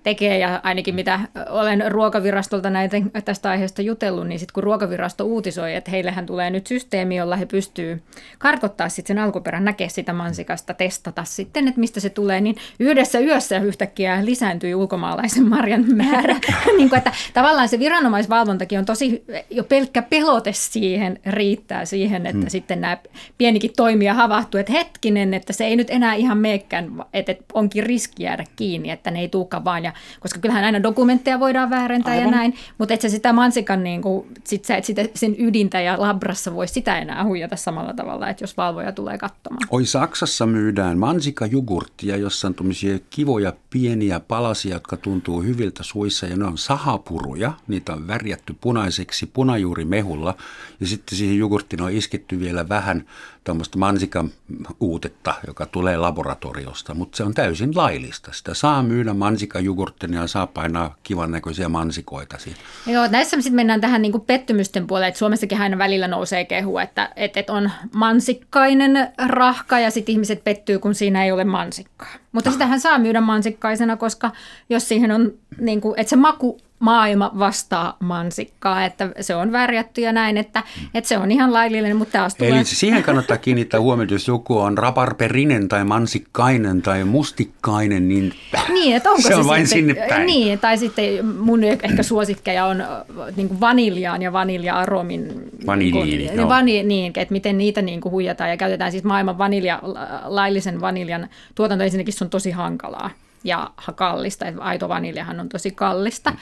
tekee ja ainakin mitä olen ruokavirastolta näiden, tästä aiheesta jutellut, niin sitten kun ruokavirasto uutisoi, että heillehän tulee nyt systeemi, jolla he pystyy kartoittaa sitten sen alkuperän, näkeä sitä mansikasta, testata sitten, että mistä se tulee, niin yhdessä yössä yhtäkkiä lisääntyi ulkomaalaisen marjan määrä. niin kuin, että tavallaan se viranomaisvalvontakin on tosi, jo pelkkä pelote siihen riittää siihen, että hmm. sitten nämä pienikin toimija havahtuu, että hetkinen, että se ei nyt enää ihan meekään, että onkin riski jäädä kiinni, että ne ei tulekaan vaan ja koska kyllähän aina dokumentteja voidaan väärentää Aivan. ja näin, mutta et sä sitä mansikan, niin kuin, sit sä et sitä, sen ydintä ja labrassa voi sitä enää huijata samalla tavalla, että jos valvoja tulee katsomaan. Oi Saksassa myydään mansikajugurttia, jossa on tuommoisia kivoja pieniä palasia, jotka tuntuu hyviltä suissa ja ne on sahapuruja, niitä on värjätty punaiseksi punajuurimehulla ja sitten siihen jogurttiin on isketty vielä vähän tuommoista mansikan uutetta, joka tulee laboratoriosta, mutta se on täysin laillista. Sitä saa myydä mansikajugurttina ja saa painaa kivan näköisiä mansikoita siinä. Joo, näissä sitten mennään tähän niin kuin pettymysten puolelle, että Suomessakin aina välillä nousee kehu, että, että, että on mansikkainen rahka ja sitten ihmiset pettyy, kun siinä ei ole mansikkaa. Mutta sitähän saa myydä mansikkaisena, koska jos siihen on, niin kuin, että se maku maailma vastaa mansikkaa, että se on värjätty ja näin, että, että se on ihan laillinen, mutta taas tulee... Eli siihen kannattaa kiinnittää huomiota, jos joku on raparperinen tai mansikkainen tai mustikkainen, niin, niin että onko se, se on vain sitten, sinne päin. Niin, tai sitten mun ehkä suosikkeja on niin kuin vaniljaan ja vanilja-aromin... Vaniliini, niin, joo. Vani, niin, että miten niitä niin kuin huijataan ja käytetään siis maailman vanilja, laillisen vaniljan tuotanto ensinnäkin se on tosi hankalaa ja kallista, että aito vaniljahan on tosi kallista. Mm.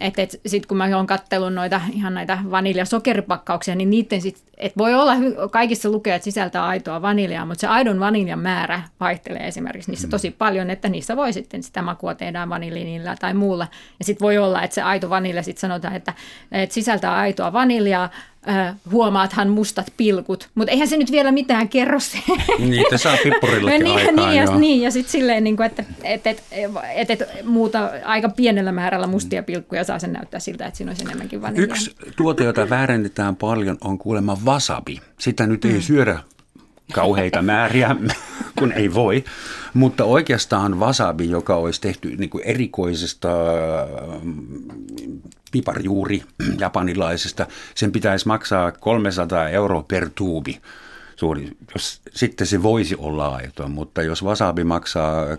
Että et, sitten kun mä oon kattellut noita ihan näitä vaniljasokeripakkauksia, niin niiden sit, et voi olla kaikissa lukea, että sisältää aitoa vaniljaa, mutta se aidon vaniljan määrä vaihtelee esimerkiksi niissä mm. tosi paljon, että niissä voi sitten sitä makua tehdä vaniliinilla tai muulla. Ja sitten voi olla, että se aito vanilja sitten sanotaan, että, että sisältää aitoa vaniljaa, äh, huomaathan mustat pilkut, mutta eihän se nyt vielä mitään kerro se. Niitä saa pippurillekin niin, aikaan, niin, ja, niin, ja sitten silleen, niin kuin, että et, et, et, et, muuta aika pienellä määrällä mustia pilkkuja saa sen näyttää siltä, että siinä olisi enemmänkin vaniljaa. Yksi tuote, jota väärennetään paljon, on kuulemma wasabi. Sitä nyt ei mm. syödä kauheita määriä, kun ei voi. Mutta oikeastaan wasabi, joka olisi tehty niin kuin erikoisesta mm, piparjuuri japanilaisesta, sen pitäisi maksaa 300 euroa per tuubi suuri, jos, sitten se voisi olla aito, mutta jos wasabi maksaa 2,95,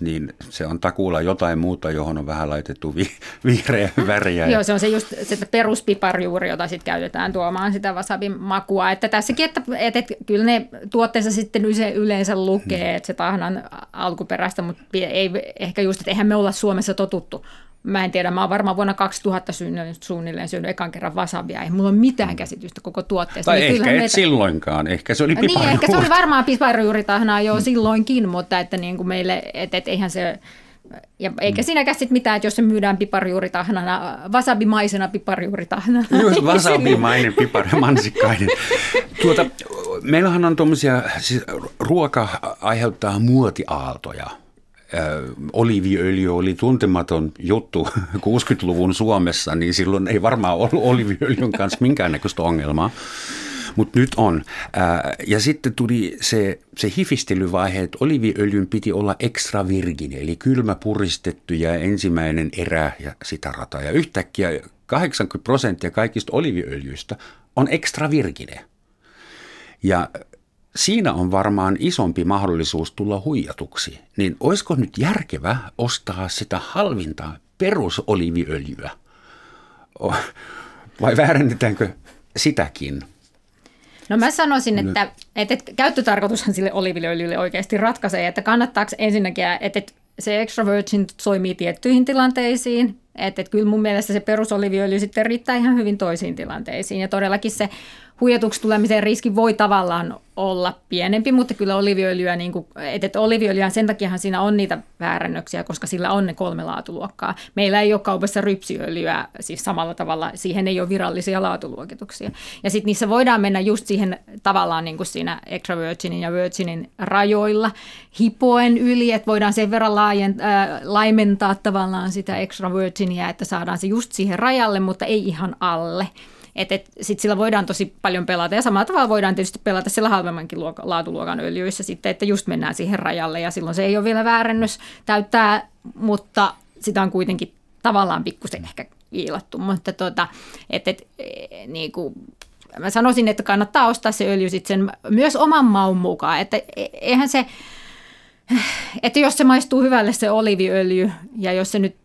niin se on takuulla jotain muuta, johon on vähän laitettu vi, vihreä väriä. Joo, se on se just se peruspiparjuuri, jota sitten käytetään tuomaan sitä wasabin makua. Että tässäkin, että, että, että kyllä ne tuotteessa sitten yleensä lukee, että se tahnan alkuperäistä, mutta ei ehkä just, että eihän me olla Suomessa totuttu Mä en tiedä, mä oon varmaan vuonna 2000 syönyt, suunnilleen syönyt ekan kerran wasabia. Ei mulla ole mitään käsitystä koko tuotteesta. Tai niin ehkä et meitä... silloinkaan, ehkä se oli piparjuuri. Niin, ehkä se oli varmaan piparjuuritahnaa jo mm. silloinkin, mutta että niin kuin meille, että, että eihän se... Ja eikä mm. siinäkään sitten mitään, että jos se myydään piparjuuritahnana, wasabimaisena piparjuuritahnana. Just wasabimainen pipar, mansikkainen. Tuota, meillähän on tuommoisia, siis ruoka aiheuttaa muotiaaltoja oliviöljy oli tuntematon juttu 60-luvun Suomessa, niin silloin ei varmaan ollut oliviöljyn kanssa minkäännäköistä ongelmaa. Mutta nyt on. Ja sitten tuli se, se hifistelyvaihe, että oliviöljyn piti olla extra virgin, eli kylmä puristettu ja ensimmäinen erä ja sitä rata. Ja yhtäkkiä 80 prosenttia kaikista oliviöljyistä on extra virgine. Ja siinä on varmaan isompi mahdollisuus tulla huijatuksi. Niin olisiko nyt järkevä ostaa sitä halvinta perusoliviöljyä? Vai väärennetäänkö sitäkin? No mä sanoisin, että, että, että käyttötarkoitushan sille oliviöljylle oikeasti ratkaisee, että kannattaako ensinnäkin, että, että se extra virgin toimii tiettyihin tilanteisiin, että, että kyllä mun mielestä se perusoliviöljy sitten riittää ihan hyvin toisiin tilanteisiin. Ja todellakin se huijatuksi tulemisen riski voi tavallaan olla pienempi, mutta kyllä oliviöljyä, niin kuin, että, että oliviöljyä sen takiahan siinä on niitä väärännöksiä, koska sillä on ne kolme laatuluokkaa. Meillä ei ole kaupassa rypsiöljyä, siis samalla tavalla, siihen ei ole virallisia laatuluokituksia. Ja sitten niissä voidaan mennä just siihen tavallaan niin kuin siinä extra virginin ja virginin rajoilla hipoen yli, että voidaan sen verran laajent, äh, laimentaa tavallaan sitä extra virginia, että saadaan se just siihen rajalle, mutta ei ihan alle. Että et, sitten sillä voidaan tosi paljon pelata. Ja samalla tavalla voidaan tietysti pelata sillä halvemmankin luoka, laatuluokan öljyissä sitten, että just mennään siihen rajalle ja silloin se ei ole vielä väärennös täyttää, mutta sitä on kuitenkin tavallaan pikkusen ehkä viilattu, mutta tota, et, et, e, niin kuin, mä sanoisin, että kannattaa ostaa se öljy sitten sen myös oman maun mukaan, että e, eihän se, että jos se maistuu hyvälle se oliviöljy ja jos se nyt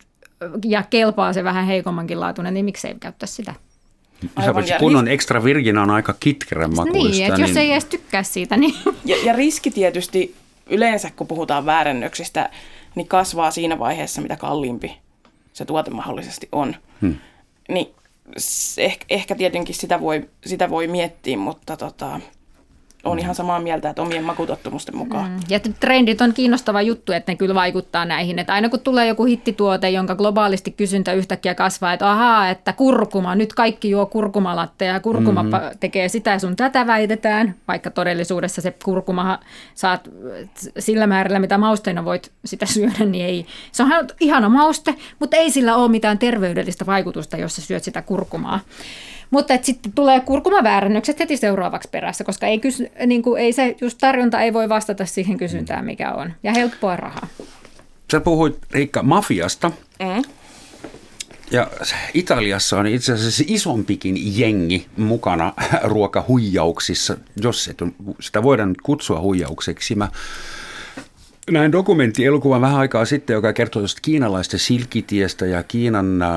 ja kelpaa se vähän heikommankin laatuinen, niin miksei käyttää sitä? Aivan, ja kunnon ris- extra virgin on aika kitkerän makuista. Niin, että niin... jos ei edes tykkää siitä. Niin... Ja, ja riski tietysti yleensä, kun puhutaan väärennöksistä, niin kasvaa siinä vaiheessa, mitä kalliimpi se tuote mahdollisesti on. Hmm. Niin ehkä, ehkä tietenkin sitä voi, sitä voi miettiä, mutta tota, on ihan samaa mieltä, että omien makutottumusten mukaan. Mm. Ja trendit on kiinnostava juttu, että ne kyllä vaikuttaa näihin. Että aina kun tulee joku hittituote, jonka globaalisti kysyntä yhtäkkiä kasvaa, että ahaa, että kurkuma, nyt kaikki juo kurkumalatteja ja kurkuma mm-hmm. tekee sitä sun tätä väitetään, vaikka todellisuudessa se kurkuma saat sillä määrällä, mitä mausteina voit sitä syödä, niin ei. Se on ihana mauste, mutta ei sillä ole mitään terveydellistä vaikutusta, jos sä syöt sitä kurkumaa. Mutta sitten tulee kurkumaväärännökset heti seuraavaksi perässä, koska ei, kysy, niin kuin, ei se just tarjonta ei voi vastata siihen kysyntään, mikä on. Ja helppoa rahaa. Sä puhuit Riikka mafiasta. Mm. Ja Italiassa on itse asiassa isompikin jengi mukana ruokahuijauksissa, jos et, sitä voidaan nyt kutsua huijaukseksi. Mä näin dokumenttielokuvan vähän aikaa sitten, joka kertoo tuosta kiinalaisten silkitiestä ja Kiinan äh,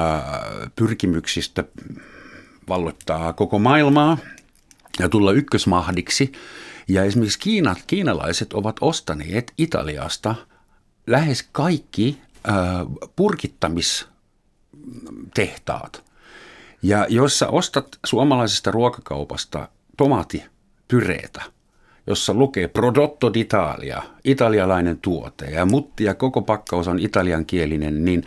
pyrkimyksistä valloittaa koko maailmaa ja tulla ykkösmahdiksi. Ja esimerkiksi Kiinat, kiinalaiset ovat ostaneet Italiasta lähes kaikki äh, purkittamistehtaat. Ja jos sä ostat suomalaisesta ruokakaupasta tomaatipyreetä, jossa lukee Prodotto d'Italia, italialainen tuote, ja mutti ja koko pakkaus on italiankielinen, niin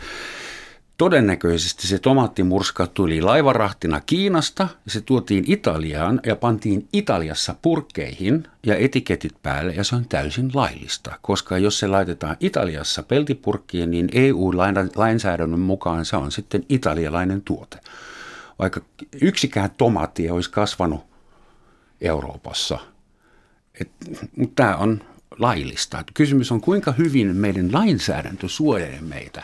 Todennäköisesti se tomaattimurska tuli laivarahtina Kiinasta ja se tuotiin Italiaan ja pantiin Italiassa purkkeihin ja etiketit päälle ja se on täysin laillista, koska jos se laitetaan Italiassa peltipurkkiin, niin EU-lainsäädännön mukaan se on sitten italialainen tuote. Vaikka yksikään tomaatti ei olisi kasvanut Euroopassa. Mutta tämä on laillista. Kysymys on, kuinka hyvin meidän lainsäädäntö suojelee meitä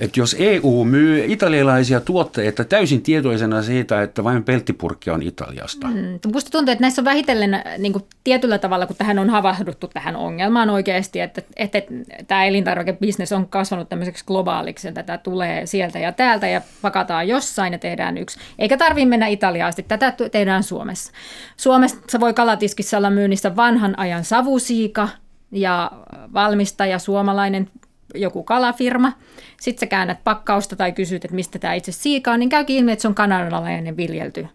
että jos EU myy italialaisia tuotteita täysin tietoisena siitä, että vain pelttipurkki on Italiasta. Mm, musta tuntuu, että näissä on vähitellen äh, niin kuin tietyllä tavalla, kun tähän on havahduttu tähän ongelmaan oikeasti, että, että, että tämä elintarvikebisnes on kasvanut tämmöiseksi globaaliksi, että tätä tulee sieltä ja täältä ja pakataan jossain ja tehdään yksi. Eikä tarvitse mennä Italiaasti, tätä tehdään Suomessa. Suomessa voi kalatiskissä olla myynnissä vanhan ajan savusiika ja valmistaja suomalainen joku kalafirma, sitten sä käännät pakkausta tai kysyt, että mistä tämä itse siika on, niin käykin ilmi, että se on kanadalainen viljelty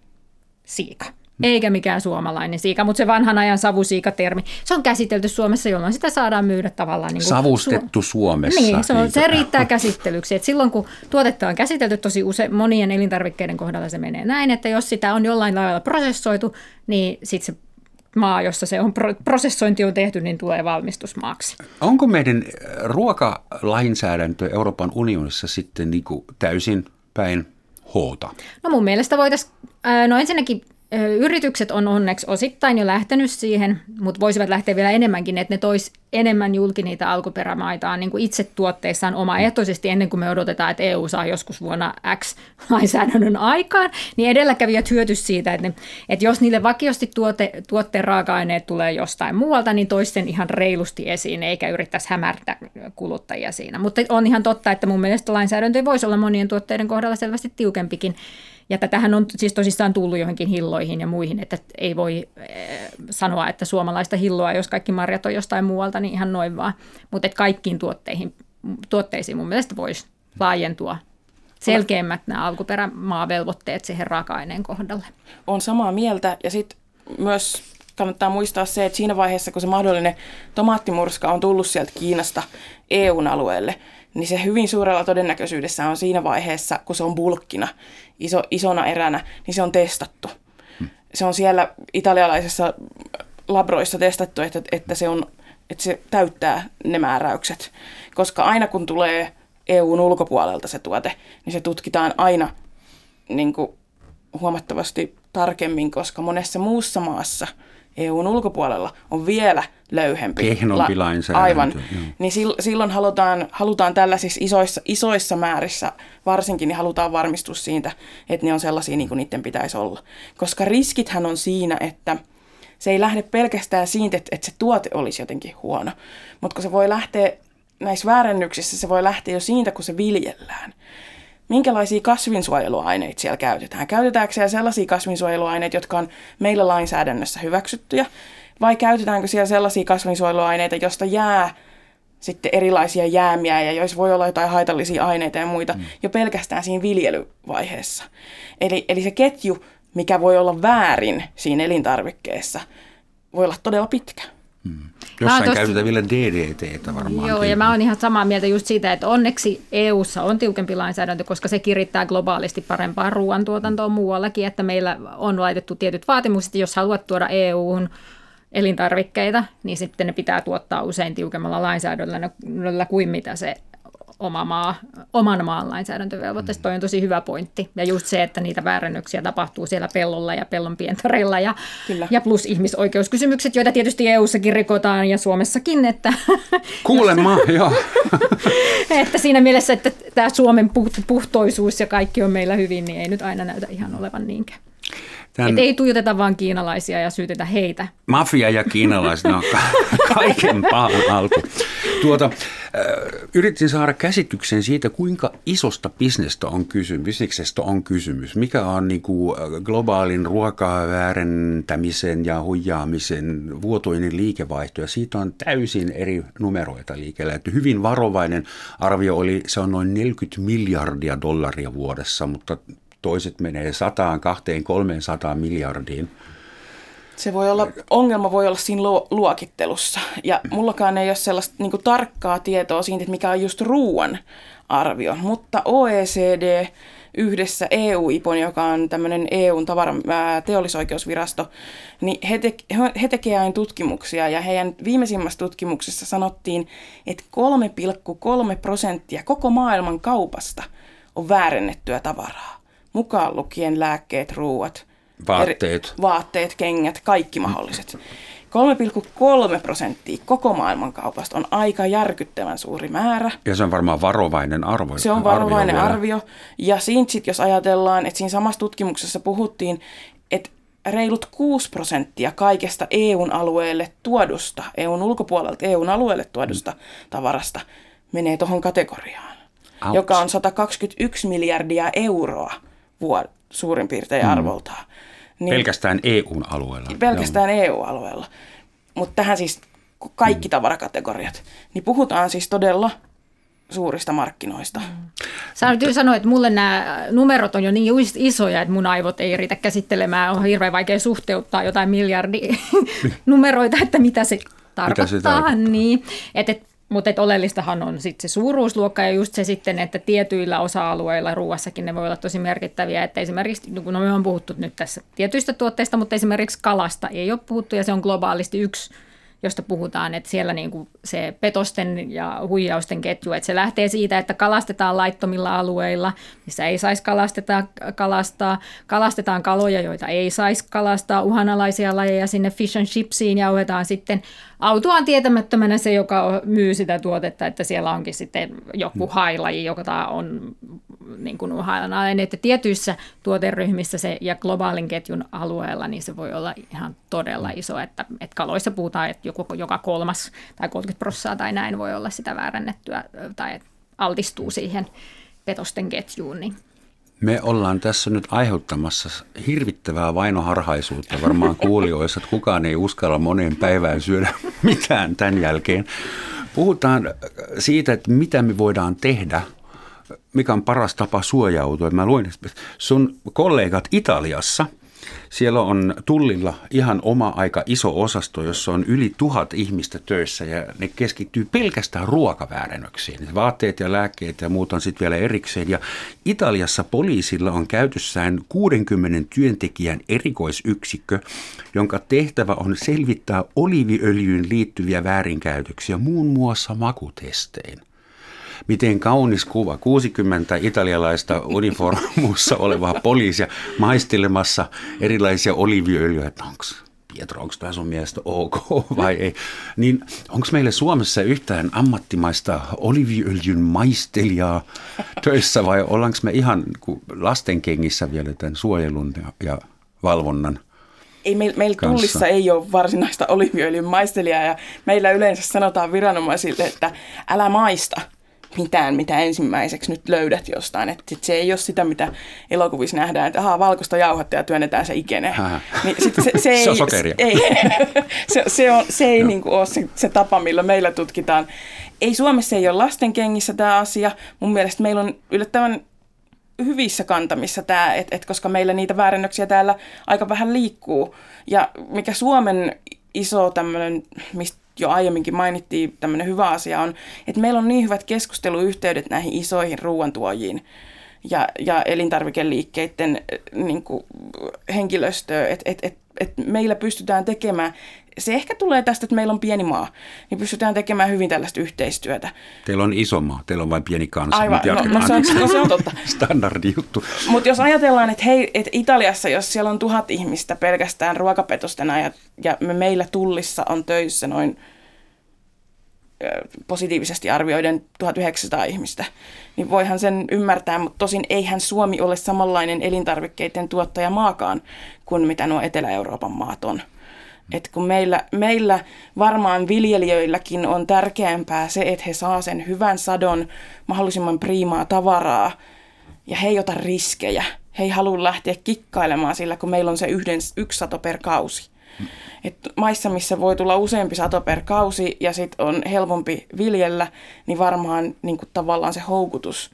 siika. Eikä mikään suomalainen siika, mutta se vanhan ajan savusiika-termi, se on käsitelty Suomessa, jolloin sitä saadaan myydä tavallaan. Niin kuin Savustettu Su- Suomessa. Niin, se, on, se riittää käsittelyksi. Et silloin kun tuotetta on käsitelty, tosi use, monien elintarvikkeiden kohdalla se menee näin, että jos sitä on jollain lailla prosessoitu, niin sitten se maa, jossa se on prosessointi on tehty, niin tulee valmistusmaaksi. Onko meidän ruokalainsäädäntö Euroopan unionissa sitten niin kuin täysin päin hoota? No mun mielestä voitaisiin, no ensinnäkin Yritykset on onneksi osittain jo lähtenyt siihen, mutta voisivat lähteä vielä enemmänkin, että ne tois enemmän julki niitä alkuperämaitaan niin kuin itse tuotteissaan omaehtoisesti ennen kuin me odotetaan, että EU saa joskus vuonna X lainsäädännön aikaan, niin edelläkävijät hyötys siitä, että, ne, että jos niille vakiosti tuote, tuotteen raaka-aineet tulee jostain muualta, niin toisten ihan reilusti esiin, eikä yrittäisi hämärtää kuluttajia siinä. Mutta on ihan totta, että mun mielestä lainsäädäntö voisi olla monien tuotteiden kohdalla selvästi tiukempikin, ja tätähän on siis tosissaan tullut johonkin hilloihin ja muihin, että ei voi eh, sanoa, että suomalaista hilloa, jos kaikki marjat on jostain muualta, niin ihan noin vaan. Mutta kaikkiin tuotteihin, tuotteisiin mun mielestä voisi laajentua selkeämmät nämä alkuperämaavelvoitteet siihen raaka-aineen kohdalle. On samaa mieltä ja sitten myös kannattaa muistaa se, että siinä vaiheessa, kun se mahdollinen tomaattimurska on tullut sieltä Kiinasta EUn alueelle, niin se hyvin suurella todennäköisyydessä on siinä vaiheessa, kun se on bulkkina, iso, isona eränä, niin se on testattu. Hmm. Se on siellä italialaisessa labroissa testattu, että, että, se on, että se täyttää ne määräykset. Koska aina kun tulee EUn ulkopuolelta se tuote, niin se tutkitaan aina niin kuin huomattavasti tarkemmin, koska monessa muussa maassa – EUn ulkopuolella on vielä löyhempi. Kehnompi la- lainsäädäntö. Aivan. Niin silloin halutaan, halutaan tällaisissa isoissa, isoissa määrissä varsinkin, niin halutaan varmistus siitä, että ne on sellaisia niin kuin niiden pitäisi olla. Koska riskithän on siinä, että se ei lähde pelkästään siitä, että, että se tuote olisi jotenkin huono, mutta kun se voi lähteä näissä väärennyksissä, se voi lähteä jo siitä, kun se viljellään minkälaisia kasvinsuojeluaineita siellä käytetään. Käytetäänkö siellä sellaisia kasvinsuojeluaineita, jotka on meillä lainsäädännössä hyväksyttyjä, vai käytetäänkö siellä sellaisia kasvinsuojeluaineita, joista jää sitten erilaisia jäämiä ja joissa voi olla jotain haitallisia aineita ja muita mm. jo pelkästään siinä viljelyvaiheessa. Eli, eli se ketju, mikä voi olla väärin siinä elintarvikkeessa, voi olla todella pitkä. Mm. Jossain tosta... käytetään vielä DDTtä varmaan. Joo, ja mä oon ihan samaa mieltä just siitä, että onneksi EU:ssa on tiukempi lainsäädäntö, koska se kirittää globaalisti parempaa ruoantuotantoa muuallakin, että meillä on laitettu tietyt vaatimukset, jos haluat tuoda EU:hun elintarvikkeita, niin sitten ne pitää tuottaa usein tiukemmalla lainsäädännöllä kuin mitä se oma maa, oman maan lainsäädäntövelvoitteesta. Mm. Toi on tosi hyvä pointti. Ja just se, että niitä väärennöksiä tapahtuu siellä pellolla ja pellon pientareilla ja, ja plus ihmisoikeuskysymykset, joita tietysti EU-sakin rikotaan ja Suomessakin. Että, Kuulemma, joo. että siinä mielessä, että tämä Suomen puhtoisuus ja kaikki on meillä hyvin, niin ei nyt aina näytä ihan olevan niinkään. Tämän... Et ei tuijoteta vaan kiinalaisia ja syytetä heitä. Mafia ja kiinalaiset, no kaiken pahan alku. Tuota, yritin saada käsityksen siitä, kuinka isosta bisnestä on kysymys, bisneksestä on kysymys. Mikä on niin kuin globaalin ruokaväärentämisen ja huijaamisen vuotoinen liikevaihto. Ja siitä on täysin eri numeroita liikkeellä. Että hyvin varovainen arvio oli, se on noin 40 miljardia dollaria vuodessa, mutta toiset menee sataan, kahteen, kolmeen sataan miljardiin. Se voi olla, ongelma voi olla siinä luokittelussa. Ja mullakaan ei ole sellaista niin tarkkaa tietoa siitä, että mikä on just ruoan arvio. Mutta OECD yhdessä EU-IPON, joka on tämmöinen EUn tavara, ää, teollisoikeusvirasto, niin he, te, he tekevät aina tutkimuksia ja heidän viimeisimmässä tutkimuksessa sanottiin, että 3,3 prosenttia koko maailman kaupasta on väärennettyä tavaraa mukaan lukien lääkkeet, ruuat, vaatteet, eri, vaatteet kengät, kaikki mahdolliset. 3,3 prosenttia koko maailmankaupasta on aika järkyttävän suuri määrä. Ja se on varmaan varovainen arvo. Se on varovainen arvio. arvio. Ja siinä sit, jos ajatellaan, että siinä samassa tutkimuksessa puhuttiin, että reilut 6 prosenttia kaikesta EUn alueelle tuodusta, EUn ulkopuolelta EUn alueelle tuodusta mm. tavarasta menee tuohon kategoriaan, Ouch. joka on 121 miljardia euroa vuod- suurin piirtein mm. arvoltaan. Niin, pelkästään EUn alueella. Pelkästään EU-alueella. Mutta tähän siis kaikki mm. tavarakategoriat. Niin puhutaan siis todella suurista markkinoista. Mm. Sä täytyy sanoa, että mulle nämä numerot on jo niin isoja, että mun aivot ei riitä käsittelemään. On hirveän vaikea suhteuttaa jotain miljardi numeroita, että mitä se tarkoittaa. Mitä se tarkoittaa? Niin, että mutta oleellistahan on sit se suuruusluokka ja just se sitten, että tietyillä osa-alueilla ruuassakin ne voi olla tosi merkittäviä. Että esimerkiksi, no me on puhuttu nyt tässä tietyistä tuotteista, mutta esimerkiksi kalasta ei ole puhuttu ja se on globaalisti yksi josta puhutaan, että siellä niin kuin se petosten ja huijausten ketju, että se lähtee siitä, että kalastetaan laittomilla alueilla, missä ei saisi kalasteta, kalastaa, kalastetaan kaloja, joita ei saisi kalastaa, uhanalaisia lajeja sinne fish and chipsiin jauhetaan sitten autoaan tietämättömänä se, joka myy sitä tuotetta, että siellä onkin sitten joku hailaji, joka on niin kuin uhanalainen, että tietyissä tuoteryhmissä se ja globaalin ketjun alueella, niin se voi olla ihan todella iso, että, että kaloissa puhutaan, että joku, joka kolmas tai 30 prosenttia tai näin voi olla sitä väärännettyä tai altistuu siihen petosten ketjuun, niin me ollaan tässä nyt aiheuttamassa hirvittävää vainoharhaisuutta varmaan kuulijoissa, että kukaan ei uskalla moneen päivään syödä mitään tämän jälkeen. Puhutaan siitä, että mitä me voidaan tehdä, mikä on paras tapa suojautua. Mä luin, sun kollegat Italiassa – siellä on tullilla ihan oma aika iso osasto, jossa on yli tuhat ihmistä töissä ja ne keskittyy pelkästään ruokaväärennöksiin. Vaatteet ja lääkkeet ja muut on sitten vielä erikseen. Ja Italiassa poliisilla on käytössään 60 työntekijän erikoisyksikkö, jonka tehtävä on selvittää oliviöljyyn liittyviä väärinkäytöksiä muun muassa makutestein kaunis kuva. 60 italialaista uniformussa olevaa poliisia maistelemassa erilaisia oliviöljyjä. Onko Pietro, onko tämä sun mielestä ok vai ei? Niin onko meillä Suomessa yhtään ammattimaista oliviöljyn maistelijaa töissä vai ollaanko me ihan lastenkengissä vielä tämän suojelun ja, ja valvonnan ei, meillä meil tullissa ei ole varsinaista oliviöljyn maistelijaa ja meillä yleensä sanotaan viranomaisille, että älä maista mitään, mitä ensimmäiseksi nyt löydät jostain. Että sit se ei ole sitä, mitä elokuvissa nähdään, että ahaa, valkoista jauhatta ja työnnetään se ikene. Niin sit se, se, ei, se on sokeria. Ei, se, se, on, se ei niin kuin ole se, se tapa, millä meillä tutkitaan. Ei Suomessa ei ole lasten kengissä tämä asia. Mun mielestä meillä on yllättävän hyvissä kantamissa tämä, et, et koska meillä niitä väärennöksiä täällä aika vähän liikkuu. Ja mikä Suomen iso tämmöinen, mistä jo aiemminkin mainittiin, tämmöinen hyvä asia on, että meillä on niin hyvät keskusteluyhteydet näihin isoihin ruoantuojiin ja, ja elintarvikeliikkeiden niin kuin, henkilöstöön, että et, et, et meillä pystytään tekemään, se ehkä tulee tästä, että meillä on pieni maa, niin pystytään tekemään hyvin tällaista yhteistyötä. Teillä on iso maa, teillä on vain pieni kansa. Aivan, no, no, se on, no se on totta. Standardi juttu. Mutta jos ajatellaan, että hei, että Italiassa, jos siellä on tuhat ihmistä pelkästään ruokapetostena ja, ja me meillä tullissa on töissä noin positiivisesti arvioiden 1900 ihmistä, niin voihan sen ymmärtää, mutta tosin eihän Suomi ole samanlainen elintarvikkeiden tuottaja maakaan kuin mitä nuo Etelä-Euroopan maat on. Et kun meillä, meillä varmaan viljelijöilläkin on tärkeämpää se, että he saa sen hyvän sadon, mahdollisimman priimaa tavaraa, ja he ei ota riskejä. He ei halua lähteä kikkailemaan sillä, kun meillä on se yhden, yksi sato per kausi. Et maissa, missä voi tulla useampi sato per kausi ja sitten on helpompi viljellä, niin varmaan niin kuin tavallaan se houkutus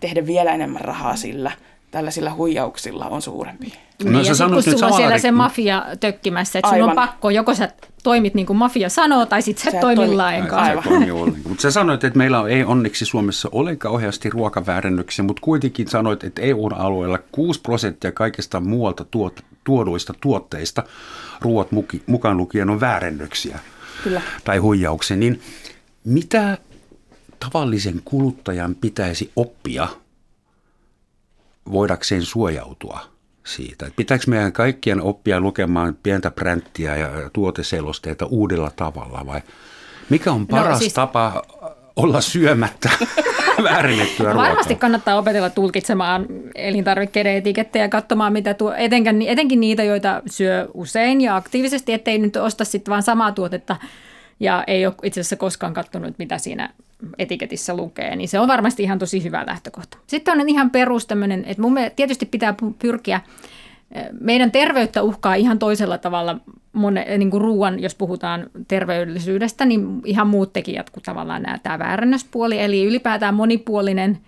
tehdä vielä enemmän rahaa sillä. Tällaisilla huijauksilla on suurempi. No, niin, ja sitten kun sulla on siellä se mafia tökkimässä, että sun on pakko, joko sä toimit niin kuin mafia sanoo, tai sitten sä, sä toimi lainkaan. Mutta sä sanoit, että meillä ei onneksi Suomessa ole kauheasti ruokaväärennöksiä, mutta kuitenkin sanoit, että EU-alueella 6 prosenttia kaikista muualta tuot, tuoduista tuotteista, ruoat mukaan lukien, on väärennöksiä Kyllä. tai huijauksia. Niin mitä tavallisen kuluttajan pitäisi oppia – voidakseen suojautua siitä. Pitääkö meidän kaikkien oppia lukemaan pientä pränttiä ja tuoteselosteita uudella tavalla vai mikä on no paras no, siis... tapa olla syömättä väärennettyä ruokaa. Varmasti kannattaa opetella tulkitsemaan elintarvikkeiden etikettejä ja katsomaan, mitä tuo, etenkin, etenkin niitä, joita syö usein ja aktiivisesti, ettei nyt osta sitten vaan samaa tuotetta ja ei ole itse asiassa koskaan katsonut, mitä siinä etiketissä lukee, niin se on varmasti ihan tosi hyvä lähtökohta. Sitten on ihan perus tämmöinen, että mun mielestä tietysti pitää pyrkiä meidän terveyttä uhkaa ihan toisella tavalla mone, niin kuin ruoan, jos puhutaan terveellisyydestä, niin ihan muut tekijät kuin tavallaan nämä, tämä väärännöspuoli, eli ylipäätään monipuolinen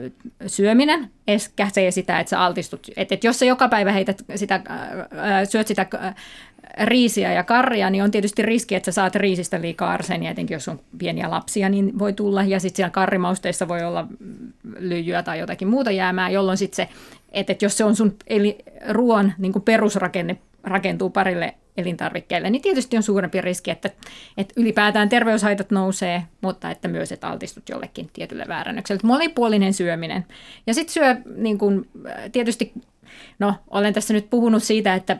ö, syöminen eskäsee sitä, että sä altistut. Että et jos sä joka päivä heität sitä, ö, syöt sitä riisiä ja karria, niin on tietysti riski, että sä saat riisistä liikaa arsenia, etenkin jos on pieniä lapsia, niin voi tulla. Ja sitten siellä karrimausteissa voi olla lyijyä tai jotakin muuta jäämää, jolloin sitten se, että, jos se on sun eli ruoan niin perusrakenne rakentuu parille elintarvikkeille, niin tietysti on suurempi riski, että, että ylipäätään terveyshaitat nousee, mutta että myös, että altistut jollekin tietylle väärännökselle. Monipuolinen syöminen. Ja sitten syö niin kuin, tietysti, no olen tässä nyt puhunut siitä, että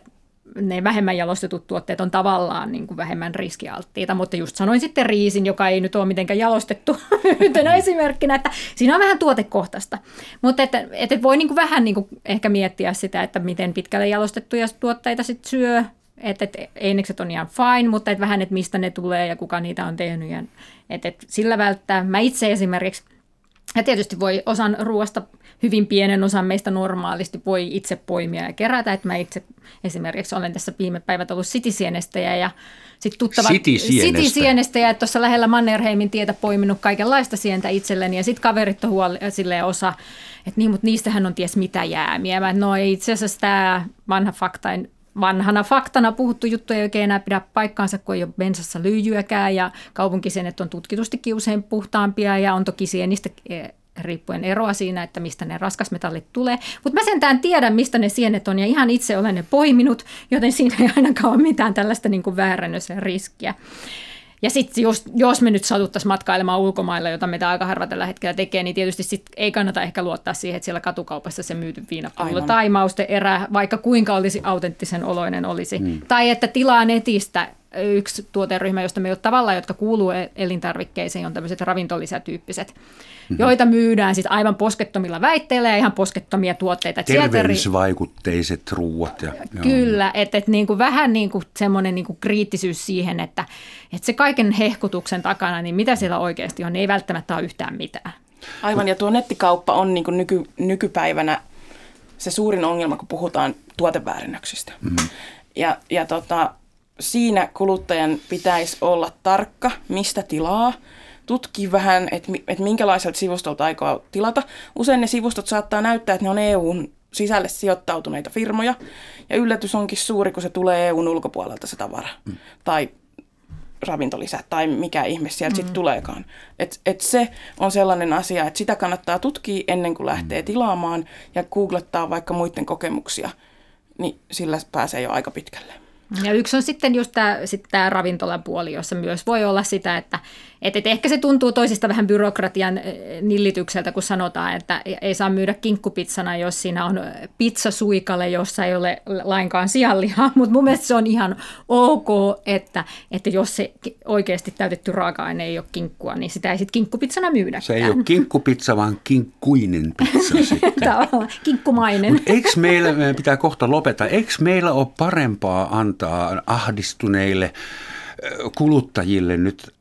ne vähemmän jalostetut tuotteet on tavallaan niin kuin vähemmän riskialttiita, mutta just sanoin sitten riisin, joka ei nyt ole mitenkään jalostettu yhtenä esimerkkinä, että siinä on vähän tuotekohtaista. Mutta että, että voi niin kuin vähän niin kuin ehkä miettiä sitä, että miten pitkälle jalostettuja tuotteita sitten syö, että, että einekset on ihan fine, mutta että vähän, että mistä ne tulee ja kuka niitä on tehnyt. Ja, että, että sillä välttää. Mä itse esimerkiksi, ja tietysti voi osan ruoasta hyvin pienen osan meistä normaalisti voi itse poimia ja kerätä. Että mä itse esimerkiksi olen tässä viime päivät ollut sitisienestäjä ja sitten tuttava sitisienestä. ja tuossa lähellä Mannerheimin tietä poiminut kaikenlaista sientä itselleni ja sitten kaverit on huoli, osa, että niin, mutta niistähän on ties mitä jäämiä. Mä, no ei itse asiassa tämä vanha fakta, vanhana faktana puhuttu juttu ei oikein enää pidä paikkaansa, kun ei ole bensassa lyijyäkään ja kaupunkisienet on tutkitustikin usein puhtaampia ja on toki sienistä riippuen eroa siinä, että mistä ne raskasmetallit tulee. Mutta mä sentään tiedän, mistä ne sienet on ja ihan itse olen ne poiminut, joten siinä ei ainakaan ole mitään tällaista niin kuin riskiä. Ja sitten jos, jos me nyt satuttaisiin matkailemaan ulkomailla, jota meitä aika harva tällä hetkellä tekee, niin tietysti sit ei kannata ehkä luottaa siihen, että siellä katukaupassa se myyty viinapullo tai mausteerä, vaikka kuinka olisi autenttisen oloinen olisi. Mm. Tai että tilaa netistä yksi tuoteryhmä, josta me ei ole tavallaan, jotka kuuluu e- elintarvikkeisiin, on tämmöiset ravintolisätyyppiset mm-hmm. joita myydään sitten aivan poskettomilla väitteillä ja ihan poskettomia tuotteita. Terveysvaikutteiset ruuat. Ja, Kyllä, että et niinku vähän niinku semmoinen niinku kriittisyys siihen, että et se kaiken hehkutuksen takana, niin mitä siellä oikeasti on, niin ei välttämättä ole yhtään mitään. Aivan, ja tuo nettikauppa on niinku nyky, nykypäivänä se suurin ongelma, kun puhutaan tuoteväärinnöksistä. Mm-hmm. Ja, ja tota, siinä kuluttajan pitäisi olla tarkka, mistä tilaa, tutki vähän, että et minkälaiselta sivustolta aikoo tilata. Usein ne sivustot saattaa näyttää, että ne on EUn sisälle sijoittautuneita firmoja, ja yllätys onkin suuri, kun se tulee EUn ulkopuolelta se tavara. Mm. Tai ravintolisä tai mikä ihme sieltä mm. sitten tuleekaan. Et, et se on sellainen asia, että sitä kannattaa tutkia ennen kuin lähtee mm. tilaamaan ja googlettaa vaikka muiden kokemuksia, niin sillä pääsee jo aika pitkälle. Ja yksi on sitten just tämä, sit tämä ravintolapuoli, jossa myös voi olla sitä, että et, et ehkä se tuntuu toisista vähän byrokratian eh, nillitykseltä, kun sanotaan, että ei saa myydä kinkkupitsana, jos siinä on pizzasuikale, jossa ei ole lainkaan sianlihaa, mutta mun mielestä se on ihan ok, että, että jos se oikeasti täytetty raaka-aine ei ole kinkkua, niin sitä ei sitten kinkkupitsana myydä. Se ei ole kinkkupizza, vaan kinkkuinen pizza sitten. Kinkkumainen. Mut eikö meillä, meidän pitää kohta lopettaa, eikö meillä ole parempaa antaa ahdistuneille kuluttajille nyt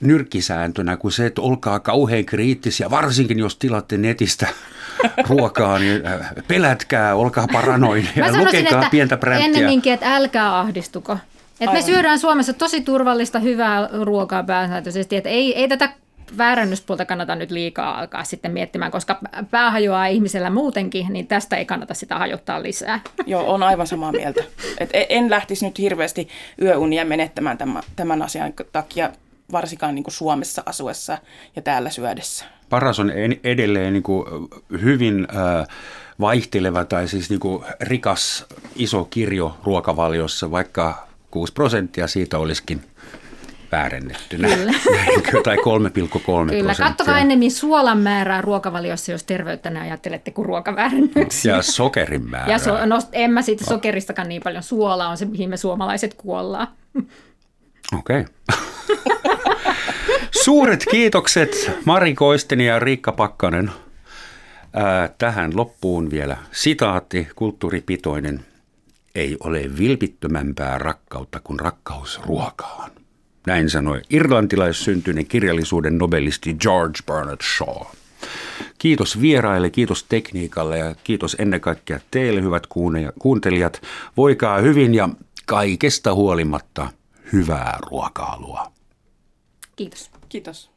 nyrkkisääntönä kuin se, että olkaa kauhean kriittisiä, varsinkin jos tilatte netistä ruokaa, niin pelätkää, olkaa paranoineja, lukekaa että pientä bränttiä. Ennemminkin, että älkää ahdistuko. Et me syödään Suomessa tosi turvallista, hyvää ruokaa pääsääntöisesti, että ei, ei tätä väärännyspuolta kannata nyt liikaa alkaa sitten miettimään, koska pää hajoaa ihmisellä muutenkin, niin tästä ei kannata sitä hajottaa lisää. Joo, on aivan samaa mieltä. Et en lähtisi nyt hirveästi yöunia menettämään tämän, tämän asian takia varsinkaan niin kuin Suomessa asuessa ja täällä syödessä. Paras on edelleen niin kuin hyvin vaihteleva tai siis niin kuin rikas iso kirjo ruokavaliossa, vaikka 6 prosenttia siitä olisikin väärennettynä. Kyllä. tai 3,3 Kyllä, kattokaa ennemmin suolan määrää ruokavaliossa, jos terveyttä ne ajattelette kuin ruokaväärännyksiä. Ja sokerin määrä. Ja so, no, en mä siitä sokeristakaan niin paljon. Suola on se, mihin me suomalaiset kuollaan. Okei. Okay. Suuret kiitokset Mari Koistinen ja Riikka Pakkanen. Tähän loppuun vielä sitaatti, kulttuuripitoinen. Ei ole vilpittömämpää rakkautta kuin rakkaus ruokaan. Näin sanoi irlantilaissyntyinen kirjallisuuden nobelisti George Bernard Shaw. Kiitos vieraille, kiitos tekniikalle ja kiitos ennen kaikkea teille, hyvät kuuntelijat. Voikaa hyvin ja kaikesta huolimatta hyvää ruokailua. Kiitos. Kiitos.